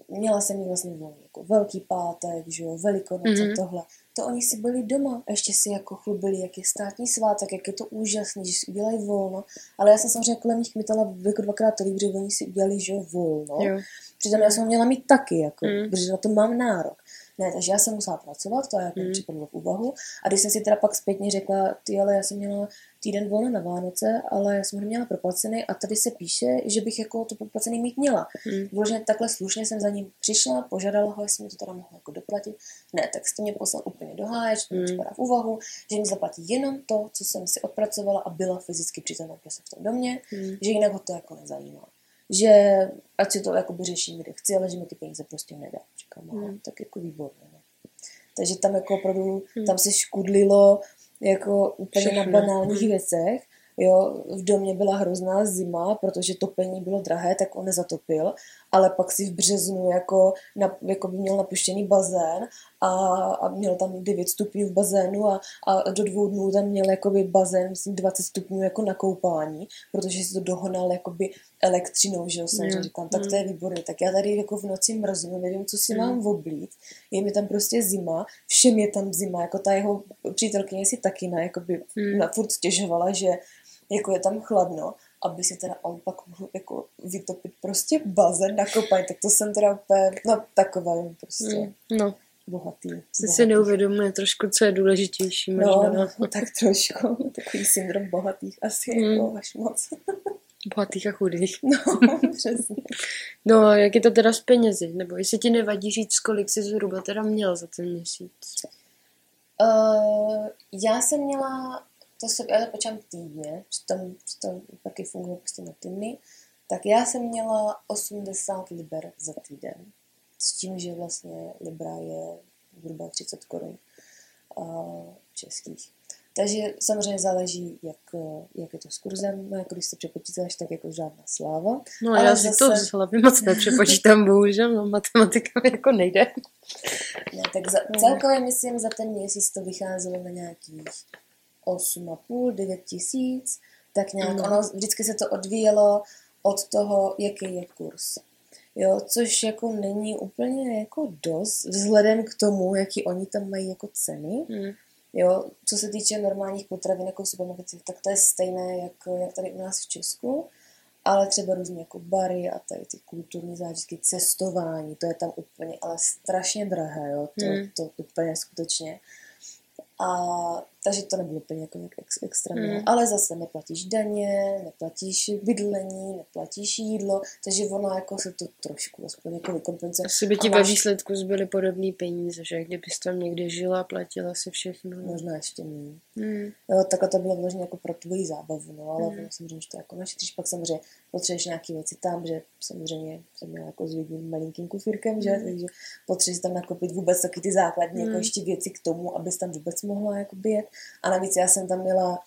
měla jsem jí vlastně volný jako velký pátek, že jo, velikonoce, Mhm. mm-hmm. tohle. To oni si byli doma, a ještě si jako chlubili, jak je státní svátek, jak je to úžasný, že si udělají volno. Ale já jsem samozřejmě kolem nich kmitala jako dvakrát tolik, protože oni si udělali, že jo, volno. Jo. Přitom já jsem ho měla mít taky, jako, Mm. mm. protože na to mám nárok. Ne, takže já jsem musela pracovat, to jako Mm. mm. připadlo v úvahu. A když jsem si teda pak zpětně řekla, ty, ale já jsem měla týden volno na Vánoce, ale já jsem ho neměla proplacený a tady se píše, že bych jako to proplacený mít měla. Hmm. Vložně takhle slušně jsem za ním přišla, požádala ho, jestli mi to teda mohla jako doplatit. Ne, tak jste mě poslal úplně do háje, že Mm. připadá v úvahu, že mi zaplatí jenom to, co jsem si odpracovala a byla fyzicky přítomna prostě v tom domě, Hmm. že jinak ho to jako nezajímá. že ať si to jakoby řeším, kde chci, ale že mi ty peníze prostě nedá. Říkám, Hmm. hmm. tak jako výborně. No. Takže tam jako opravdu, Hmm. tam se škudlilo jako úplně Všechno. na banálních Hmm. věcech. Jo, v domě byla hrozná zima, protože topení bylo drahé, tak on nezatopil, ale pak si v březnu jako, na, jako by měl napuštěný bazén a, a měl tam 9 stupňů v bazénu a, a do dvou dnů tam měl jakoby bazén, myslím 20 stupňů jako na koupání, protože si to dohonal jakoby elektřinou, že jo, samozřejmě Mm, říkám, tak to je výborné, tak já tady jako v noci mrznu, nevím, co si Mm. mám oblít, je mi tam prostě zima, všem je tam zima, jako ta jeho přítelkyně si taky na, jakoby, Mm. na furt stěžovala, že jako je tam chladno, aby si teda on pak mohl jako vytopit prostě bazén na kopání, tak to jsem teda úplně, no takové prostě. Mm, No, bohatý. jsi bohatý. si neuvědomuje trošku, co je důležitější možná. No, no, tak trošku, takový syndrom bohatých asi Mm. jako až moc. Bohatých a chudých. No, přesně. No a jak je to teda s penězi? Nebo jestli ti nevadí říct, kolik jsi zhruba teda měl za ten měsíc? Uh, já jsem měla, to se, já to počítám týdně, přitom, přitom taky funguje prostě na týdny, tak já jsem měla 80 liber za týden. S tím, že vlastně libra je zhruba 30 korun českých. Takže samozřejmě záleží, jak, jak je to s kurzem. No, jako když se přepočítáš, tak jako žádná sláva. No Ale já si to zase- z hlavy moc nepřepočítám, bohužel, no matematika mi jako nejde. Ne, tak za, celkově myslím, za ten měsíc to vycházelo na nějakých 8,5, 9 tisíc, tak nějak, Mhm. ono vždycky se to odvíjelo od toho, jaký je kurz. Jo, což jako není úplně jako dost, vzhledem k tomu, jaký oni tam mají jako ceny. Hmm. Jo, co se týče normálních potravin jako v supermarketech, tak to je stejné, jak, jak tady u nás v Česku, ale třeba různě jako bary a tady ty kulturní zážitky, cestování, to je tam úplně, ale strašně drahé, jo, to, Hmm. to úplně skutečně. A takže to nebylo úplně jako nějak ex, extra Hmm. mm. ale zase neplatíš daně, neplatíš bydlení, neplatíš jídlo, takže ono jako se to trošku aspoň jako vykompenzuje. Asi by ti ve máš- výsledku zbyly podobné peníze, že kdybys tam někde žila a platila si všechno. no. Možná ještě méně. Hmm. Jo, takhle to bylo vložně jako pro tvoji zábavu, no, ale Mm. mm. samozřejmě, že to jako našetříš, pak samozřejmě potřebuješ nějaké věci tam, že samozřejmě jsem měla jako s jedním malinkým kufírkem, že, Mm. takže potřebuješ tam nakoupit vůbec taky ty základní Mm. jako ještě věci k tomu, abys tam vůbec mohla jako jet. A navíc já jsem tam měla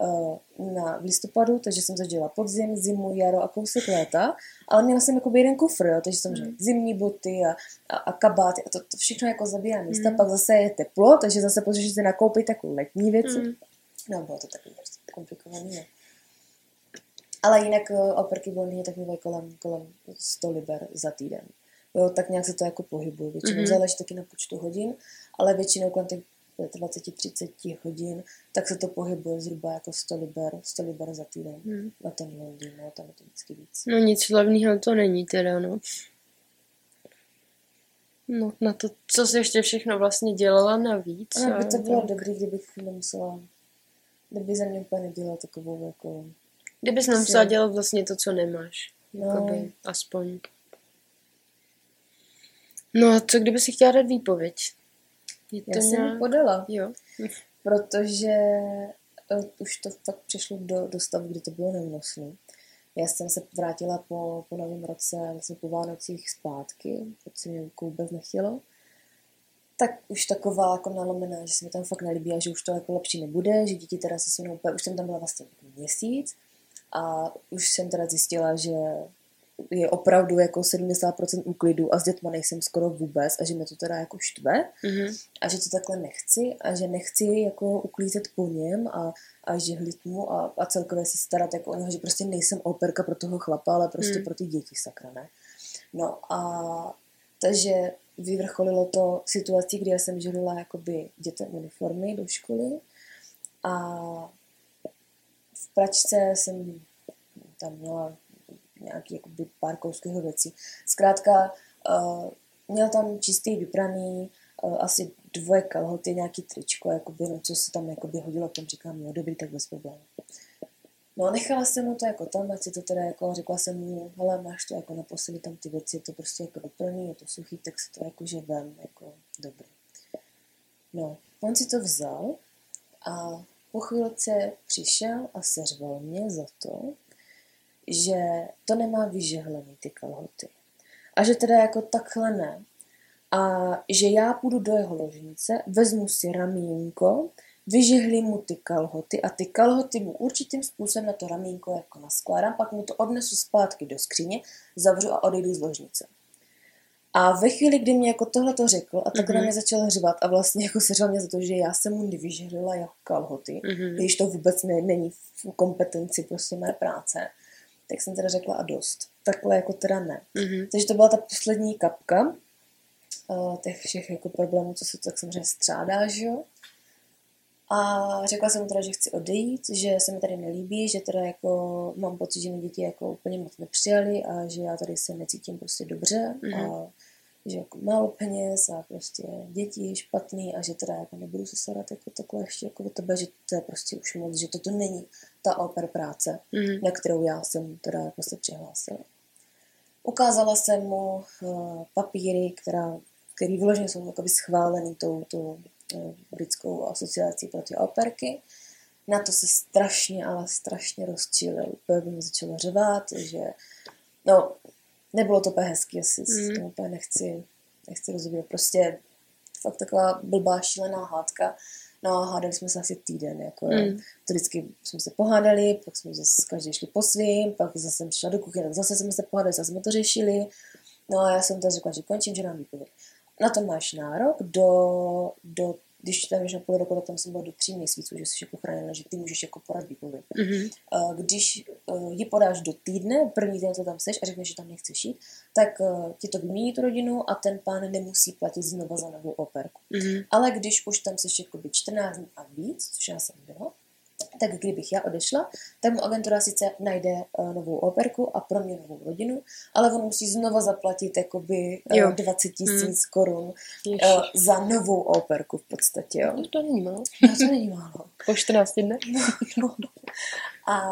uh, na v listopadu, takže jsem zažila podzim, zimu, jaro a kousek léta, ale měla jsem jako jeden kufr, jo, takže jsem Mm. zimní boty a, a, a kabáty a to, to všechno jako zabírá místa, Mm. pak zase je teplo, takže zase potřebuješ si nakoupit jako letní věci. Hmm. No, bylo to takový prostě komplikovaný, ne? Ale jinak uh, operky volný tak mluví kolem, kolem 100 liber za týden. Jo, tak nějak se to jako pohybuje. Většinou Mhm. mm-hmm. záleží taky na počtu hodin, ale většinou kolem těch 20-30 hodin, tak se to pohybuje zhruba jako 100 liber, 100 liber za týden. Hmm. Na ten holding, no, tam je to vždycky víc. No nic slavného to není teda, no. No, na to, co jsi ještě všechno vlastně dělala navíc. Ale by to bylo dobrý, kdybych nemusela, kdyby za mě úplně nedělala takovou jako, Kdybys nemusela dělat vlastně to, co nemáš. no, Jakoby, aspoň. No a co kdyby si chtěla dát výpověď? Je to já jsem ji nějak... podala. Jo. protože eh, už to fakt přišlo do, do stavu, kdy to bylo neúnosné. Já jsem se vrátila po, po novém roce, vlastně po Vánocích zpátky, protože se mě vůbec nechtělo. Tak už taková jako nalomená, že se mi tam fakt nelíbí a že už to jako lepší nebude, že děti teda se mnou úplně, už jsem tam byla vlastně jako měsíc a už jsem teda zjistila, že je opravdu jako 70% úklidu a s dětma nejsem skoro vůbec a že mě to teda jako štve Mhm. a že to takhle nechci a že nechci jako uklízet po něm a, a žehlit mu a, a celkově se starat jako o něho, že prostě nejsem operka pro toho chlapa, ale prostě Hmm. pro ty děti, sakra, ne? No a takže vyvrcholilo to situací, kdy já jsem žehlila jakoby dětem uniformy do školy a v pračce jsem tam měla nějaký jakoby pár kousků věcí. Zkrátka, uh, měl tam čistý, vypraný, uh, asi dvoje kalhoty, nějaký tričko, jakoby, no, co se tam jakoby hodilo, tam říkám, jo, dobrý, tak bez problémů. No, nechala jsem mu to jako tam, ať si to teda jako, řekla jsem mu, hele, máš to jako na tam ty věci, je to prostě jako vyplný, je to suchý, tak si to jako že vem, jako dobrý. No, on si to vzal a po chvilce přišel a seřval mě za to, že to nemá vyžehlený ty kalhoty. A že teda jako takhle ne. A že já půjdu do jeho ložnice, vezmu si ramínko, vyžehlím mu ty kalhoty a ty kalhoty mu určitým způsobem na to ramínko jako naskládám, pak mu to odnesu zpátky do skříně, zavřu a odejdu z ložnice. A ve chvíli, kdy mě jako tohle to řekl a tak mm-hmm. mě začal hřvat a vlastně jako seřel mě za to, že já jsem mu nevyžehlila jako kalhoty, mm-hmm. když to vůbec ne, není v kompetenci prostě mé práce, tak jsem teda řekla a dost. Takhle jako teda ne. Mm-hmm. Takže to byla ta poslední kapka uh, těch všech jako problémů, co se tak samozřejmě střádá, že jo. A řekla jsem mu teda, že chci odejít, že se mi tady nelíbí, že teda jako mám pocit, že mi děti jako úplně moc nepřijali a že já tady se necítím prostě dobře mm-hmm. a že jako málo peněz a prostě děti špatný a že teda jako nebudu se starat jako takhle ještě jako o tebe, že to je prostě už moc, že toto není ta oper práce, mm-hmm. na kterou já jsem teda jako se přihlásila. Ukázala jsem mu uh, papíry, která, který vyloženě jsou jakoby schválený tou, tou uh, britskou asociací pro ty operky. Na to se strašně, ale strašně rozčilil. Úplně mi začalo řvát, že no, nebylo to úplně hezký, asi mm. to úplně nechci, nechci rozvíjet. Prostě fakt taková blbá, šílená hádka. No a hádali jsme se asi týden, jako mm. to vždycky jsme se pohádali, pak jsme zase každý šli po svým, pak zase jsem šla do kuchyně, tak zase jsme se pohádali, zase jsme to řešili. No a já jsem to řekla, že končím, že nám výpověď. Na to máš nárok do, do když tam na půl roku, tak tam jsem byla do tří měsíců, že jsi jako chráněna, že ty můžeš jako výpověď. Mm-hmm. Když eh, ji podáš do týdne, první den, co tam seš a řekneš, že tam nechceš jít, tak eh, ti to vymění tu rodinu a ten pán nemusí platit znovu za novou operku. Mm-hmm. Ale když už tam seš jako 14 dní a víc, což já jsem byla, tak kdybych já odešla, tak mu agentura sice najde uh, novou operku a pro mě novou rodinu, ale on musí znova zaplatit jakoby uh, 20 tisíc hmm. korun uh, za novou operku v podstatě. Jo. No, to není málo. No, to není málo. Po 14 dnech? no, no. A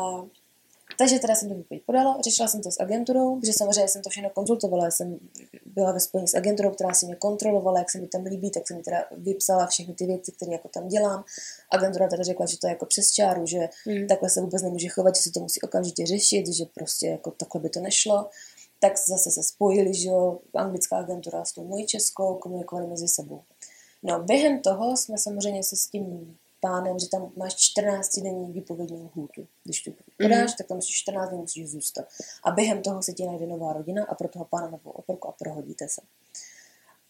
takže teda jsem to výpověď podala, řešila jsem to s agenturou, protože samozřejmě jsem to všechno konzultovala, já jsem byla ve spojení s agenturou, která si mě kontrolovala, jak se mi tam líbí, tak jsem mi teda vypsala všechny ty věci, které jako tam dělám. Agentura teda řekla, že to je jako přes čáru, že mm. takhle se vůbec nemůže chovat, že se to musí okamžitě řešit, že prostě jako takhle by to nešlo. Tak zase se spojili, že jo, anglická agentura s tou mojí českou, komunikovali mezi sebou. No, během toho jsme samozřejmě se s tím pánem, že tam máš 14 denní výpovědní lhůtu. Když tu podáš, mm. tak tam musíš 14 dní musíš zůstat. A během toho se ti najde nová rodina a pro toho pána novou operku a prohodíte se.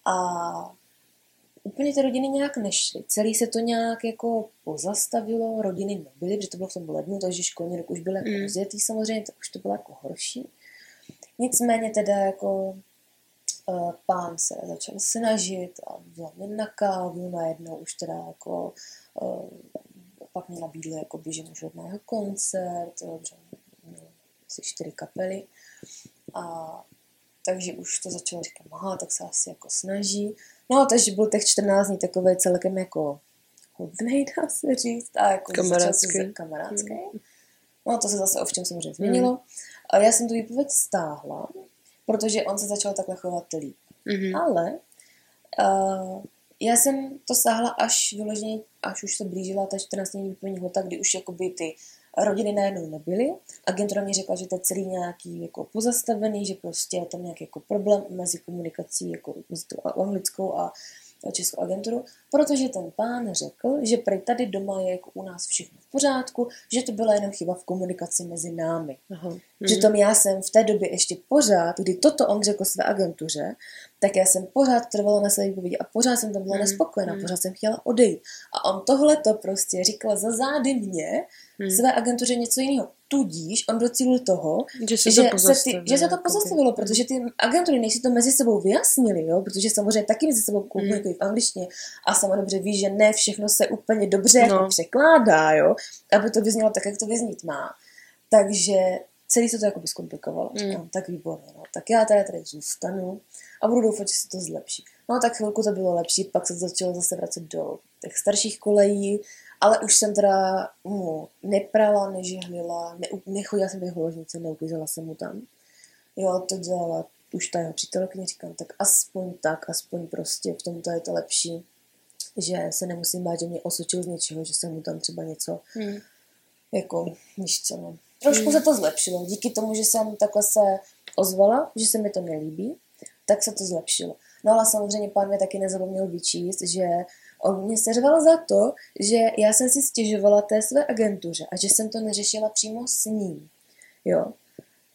A úplně ty rodiny nějak nešly. Celý se to nějak jako pozastavilo, rodiny nebyly, protože to bylo v tom lednu, takže školní rok už byl jako mm. rozjetý samozřejmě, tak už to bylo jako horší. Nicméně teda jako uh, pán se začal snažit a vzal mě na kávu, najednou už teda jako uh, pak mi nabídli, jakoby, že můžu na jeho koncert, jo, že měl asi čtyři kapely. A takže už to začalo říkat, aha, tak se asi jako snaží. No, takže byl těch 14 dní takový celkem jako hodnej, dá se říct, a jako kamarádský. kamarádský. Mm. No, to se zase ovšem samozřejmě změnilo. Mm. A já jsem tu výpověď stáhla, protože on se začal takhle chovat líp. Mm-hmm. Ale uh, já jsem to sáhla až vyloženě, až už se blížila ta 14 dní výpovědní hota, kdy už jakoby ty rodiny najednou nebyly. Agentura mi řekla, že to je celý nějaký jako pozastavený, že prostě je tam nějaký jako problém mezi komunikací jako mezi tou anglickou a českou agenturu, protože ten pán řekl, že prej tady doma je jako u nás všechno v pořádku, že to byla jenom chyba v komunikaci mezi námi. Aha. Přitom já jsem v té době ještě pořád, kdy toto on řekl své agentuře, tak já jsem pořád trvala na své výpovědi a pořád jsem tam byla hmm. nespokojená, hmm. pořád jsem chtěla odejít. A on tohle to prostě říkal za zády mě, hmm. své agentuře něco jiného. Tudíž on docílil toho, že se že to pozastavilo, se ty, že se to pozastavilo protože ty agentury nejsi to mezi sebou vyjasnili, jo? protože samozřejmě taky mezi sebou komunikují hmm. v angličtině a sama dobře ví, že ne všechno se úplně dobře no. jako překládá, jo? aby to vyznělo tak, jak to vyznít má. Takže celý se to jako by zkomplikovalo. Mm. tak výborně, no. Tak já tady tady zůstanu a budu doufat, že se to zlepší. No tak chvilku to bylo lepší, pak se to začalo zase vracet do těch starších kolejí, ale už jsem teda mu neprala, nežehlila, ne, nechodila jsem do jeho ložnice, neuklízela jsem mu tam. Jo, to dělala už ta jeho přítelkyně, říkám, tak aspoň tak, aspoň prostě v tomto je to lepší, že se nemusím bát, že mě osočil z něčeho, že jsem mu tam třeba něco, hmm. jako, víš co, no, trošku Hmm. se to zlepšilo. Díky tomu, že jsem takhle se ozvala, že se mi to nelíbí, tak se to zlepšilo. No ale samozřejmě pán mě taky nezapomněl vyčíst, že on mě seřval za to, že já jsem si stěžovala té své agentuře a že jsem to neřešila přímo s ním. Jo.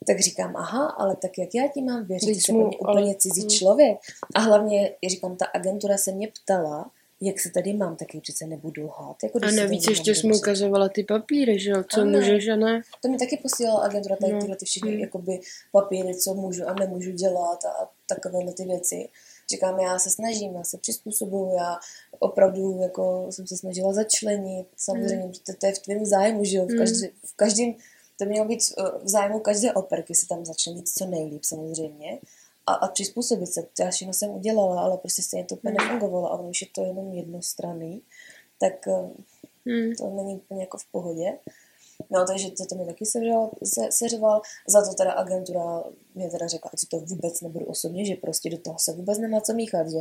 Tak říkám, aha, ale tak jak já ti mám věřit, jsi pro mě úplně ale- cizí hmm. člověk. A hlavně, říkám, ta agentura se mě ptala, jak se tady mám, tak ji přece nebudu lhát. Jako, A navíc ještě jsi mu ukazovala ty papíry, že jo, co Ano. můžeš a ne. To mi taky posílala agentura, tady No. tyhle ty všechny Hmm. jakoby, papíry, co můžu a nemůžu dělat a takovéhle ty věci. Říkám, já se snažím, já se přizpůsobuju, já opravdu jako jsem se snažila začlenit, samozřejmě, protože to je v tvém zájmu, že jo, v, Hmm. každý, v každém, to mělo být eh, v zájmu každé operky se tam začlenit co nejlíp samozřejmě a, a přizpůsobit se. Já všechno jsem udělala, ale prostě stejně to úplně Hmm. nefungovalo a ono už je to jenom jednostranný, tak Hmm. to není úplně jako v pohodě. No, takže to, to mi taky seřval, se, seřval. Za to teda agentura mě teda řekla, ať si to vůbec nebudu osobně, že prostě do toho se vůbec nemá co míchat, že,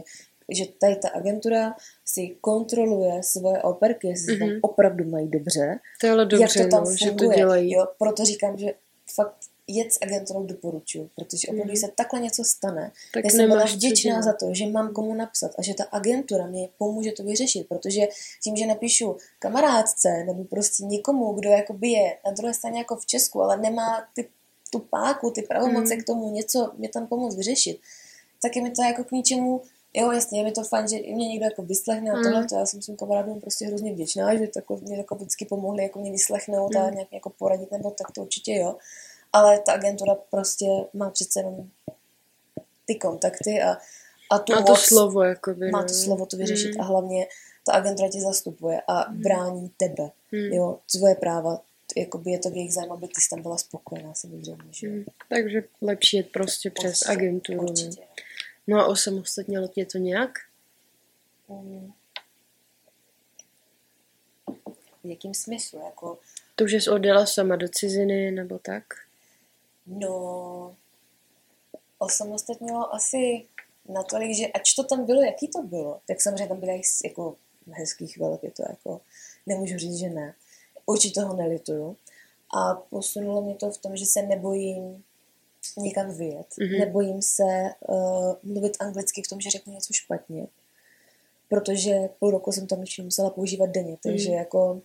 že tady ta agentura si kontroluje svoje operky, jestli se tam Mhm. opravdu mají dobře, To je ale dobře, jak to tam no, že to funguje. dělají. Jo, proto říkám, že fakt jet s agenturou doporučuji, protože opravdu, Mhm. když se takhle něco stane, Tak já jsem byla vděčná za to, že mám komu napsat a že ta agentura mě pomůže to vyřešit, protože tím, že napíšu kamarádce nebo prostě někomu, kdo jakoby je na druhé straně jako v Česku, ale nemá ty, tu páku, ty pravomoce Mm. k tomu něco mě tam pomoct vyřešit, tak je mi to jako k ničemu Jo, jasně, je mi to fajn, že mě někdo jako vyslechne a Mm. tohle, to já jsem svým kamarádům prostě hrozně vděčná, že tako, mě jako vždycky pomohli jako mě vyslechnout a Mm. nějak jako poradit, nebo tak to určitě jo. Ale ta agentura prostě má přece jenom ty kontakty a, a tu Má to moc, slovo, jakoby. má no. to slovo to vyřešit Mm. a hlavně ta agentura tě zastupuje a brání tebe, Mm. jo, tvoje práva, jakoby je to v jejich zájmu, aby ty jsi tam byla spokojená, samozřejmě, že. Mm. Takže lepší jet prostě přes agenturu. no. Určitě. No a osamostatnilo tě to nějak? Mm. V jakým smyslu, jako To, že jsi odjela sama do ciziny, nebo tak? No, osamostatnilo asi natolik, že ač to tam bylo, jaký to bylo, tak samozřejmě tam byly jako hezký chvilky, to jako nemůžu říct, že ne. Určitě toho nelituju. A posunulo mě to v tom, že se nebojím někam vyjet. Mhm. Mm-hmm. Nebojím se uh, mluvit anglicky v tom, že řeknu něco špatně. Protože půl roku jsem tam většinou musela používat denně, takže Mhm. jako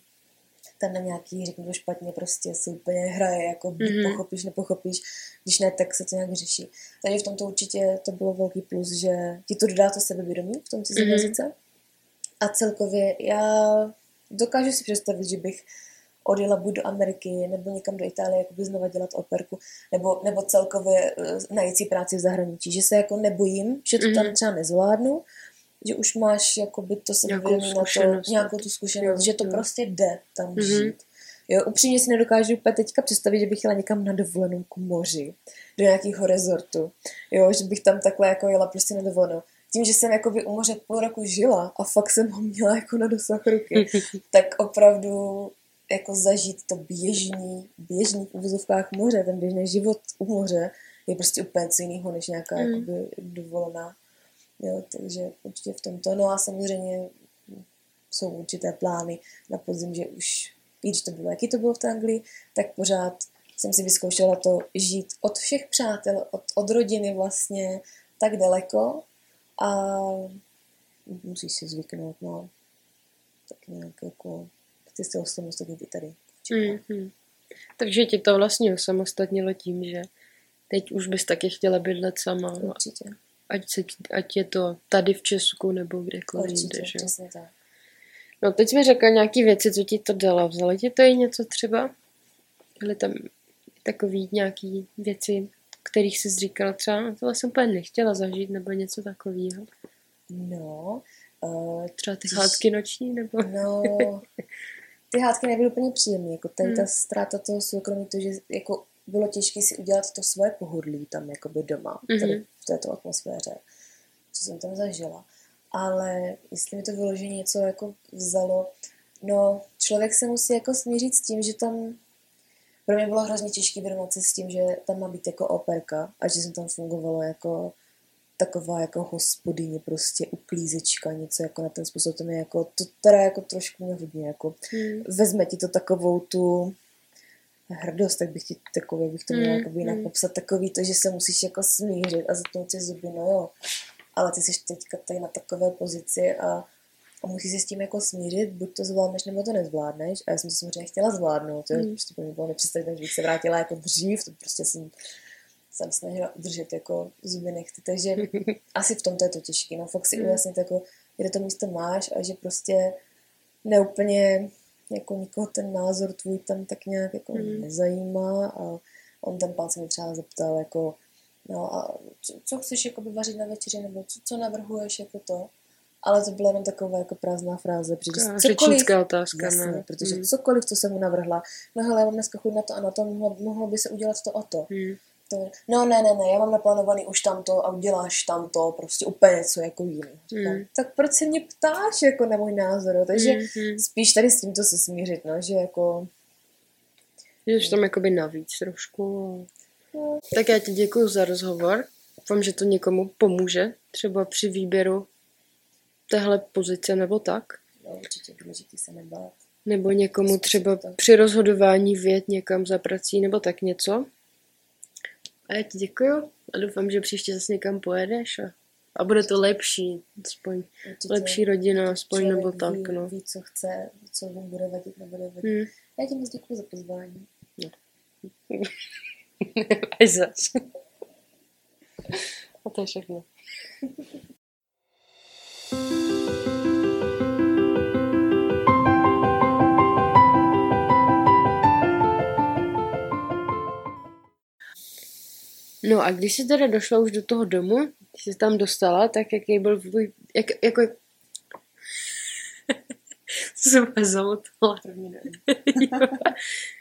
tam na nějaký, řeknu to špatně, prostě se úplně hraje, jako Mhm. pochopíš, nepochopíš, když ne, tak se to nějak řeší. Takže v tomto určitě to bylo velký plus, že ti to dodá to sebevědomí v tom cizím Mhm. jazyce. A celkově já dokážu si představit, že bych odjela buď do Ameriky nebo někam do Itálie, jako by znova dělat operku, nebo, nebo celkově eh, najít si práci v zahraničí, že se jako nebojím, že to Mhm. tam třeba nezvládnu, že už máš jakoby to sebevědomí na to, nějakou tu zkušenost, Jo, že to jo. prostě jde tam Mhm. žít. Jo, upřímně si nedokážu úplně teďka představit, že bych jela někam na dovolenou k moři, do nějakého rezortu. Jo, že bych tam takhle jako jela prostě na dovolenou. Tím, že jsem jako by u moře půl roku žila a fakt jsem ho měla jako na dosah ruky, tak opravdu jako zažít to běžný, běžný v uvozovkách moře, ten běžný život u moře je prostě úplně co jiného, než nějaká Mm. jakoby dovolená. Jo, takže určitě v tomto. No a samozřejmě jsou určité plány na podzim, že už, i když to bylo, jaký to bylo v té Anglii, tak pořád jsem si vyzkoušela to žít od všech přátel, od, od rodiny vlastně tak daleko a musíš si zvyknout, no. Tak nějak jako, chci se osamostatnit i tady. Mm-hmm. Takže tě to vlastně osamostatnilo tím, že teď už bys taky chtěla bydlet sama. no, Určitě, Ať, se, ať je to tady v Česku nebo kdekoliv jinde, že? tak. No teď mi řekla nějaký věci, co ti to dala. Vzala ti to i něco třeba? Byly tam takový nějaký věci, kterých jsi říkala třeba, "No, tohle jsem úplně nechtěla zažít, nebo něco takového. No, uh, Třeba ty hádky noční, nebo... No, ty hádky nebyly úplně příjemné, jako tady ta Hmm. ztráta toho soukromí, to, že jako bylo těžké si udělat to svoje pohodlí tam jakoby doma, tady Mhm. Této atmosféře, co jsem tam zažila. Ale jestli mi to vyloženě něco jako vzalo, no člověk se musí jako smířit s tím, že tam pro mě bylo hrozně těžké vyrovnat se s tím, že tam má být jako operka a že jsem tam fungovala jako taková jako hospodyně, prostě uklízečka, něco jako na ten způsob, to mě jako, to teda jako trošku mě hodně jako Hmm. vezme ti to takovou tu hrdost, tak bych ti takový, bych to měla Mm, jakoby jinak mm. popsat, takový to, že se musíš jako smířit a zatnout si zuby, no jo. Ale ty jsi teďka tady na takové pozici a, a musíš se s tím jako smířit, buď to zvládneš, nebo to nezvládneš. A já jsem to samozřejmě chtěla zvládnout, to je Mm. prostě pro mě bylo nepředstavitelné, že bych se vrátila jako dřív, to prostě jsem jsem snažila udržet jako zuby nechty, takže asi v tomto je to těžké, no fakt si Mm. ujasnit jako, kde to místo máš a že prostě neúplně jako nikoho ten názor tvůj tam tak nějak jako Mm. nezajímá a on ten pán se mi třeba zeptal jako no a co, co chceš jako vařit na večeři nebo co, co navrhuješ jako to ale to byla jenom taková jako prázdná fráze, protože Taková cokoliv, otázka, jasně, ne? protože Mm. cokoliv, co jsem mu navrhla, no hele, já mám dneska chuť na to a na to, mohlo, mohlo by se udělat to a to. Hmm. No ne, ne, ne, já mám naplánovaný už tamto a uděláš tamto, prostě úplně něco jako. Říkám, Mm. Tak proč se mě ptáš jako na můj názor, jo? takže Hmm, hmm. spíš tady s tímto se smířit, no, že jako, Jdeš tam jakoby navíc trošku. no, Tak já ti děkuji za rozhovor. Doufám, že to někomu pomůže, třeba při výběru téhle pozice nebo tak. no určitě důležitý se nebát. Nebo někomu třeba při rozhodování vět někam za prací nebo tak něco. A já ti děkuju a doufám, že příště zase někam pojedeš a, a bude to lepší, aspoň Určitě lepší rodina, aspoň člověk nebo tak, ví, no. ví, co chce, co mu bude vadit, nebude vadit. Hmm. Já ti moc děkuji za pozvání. Až zas. A to je všechno. No a když jsi teda došla už do toho domu, když jsi tam dostala, tak jaký byl tvůj, jak, jako, jsem zamotala.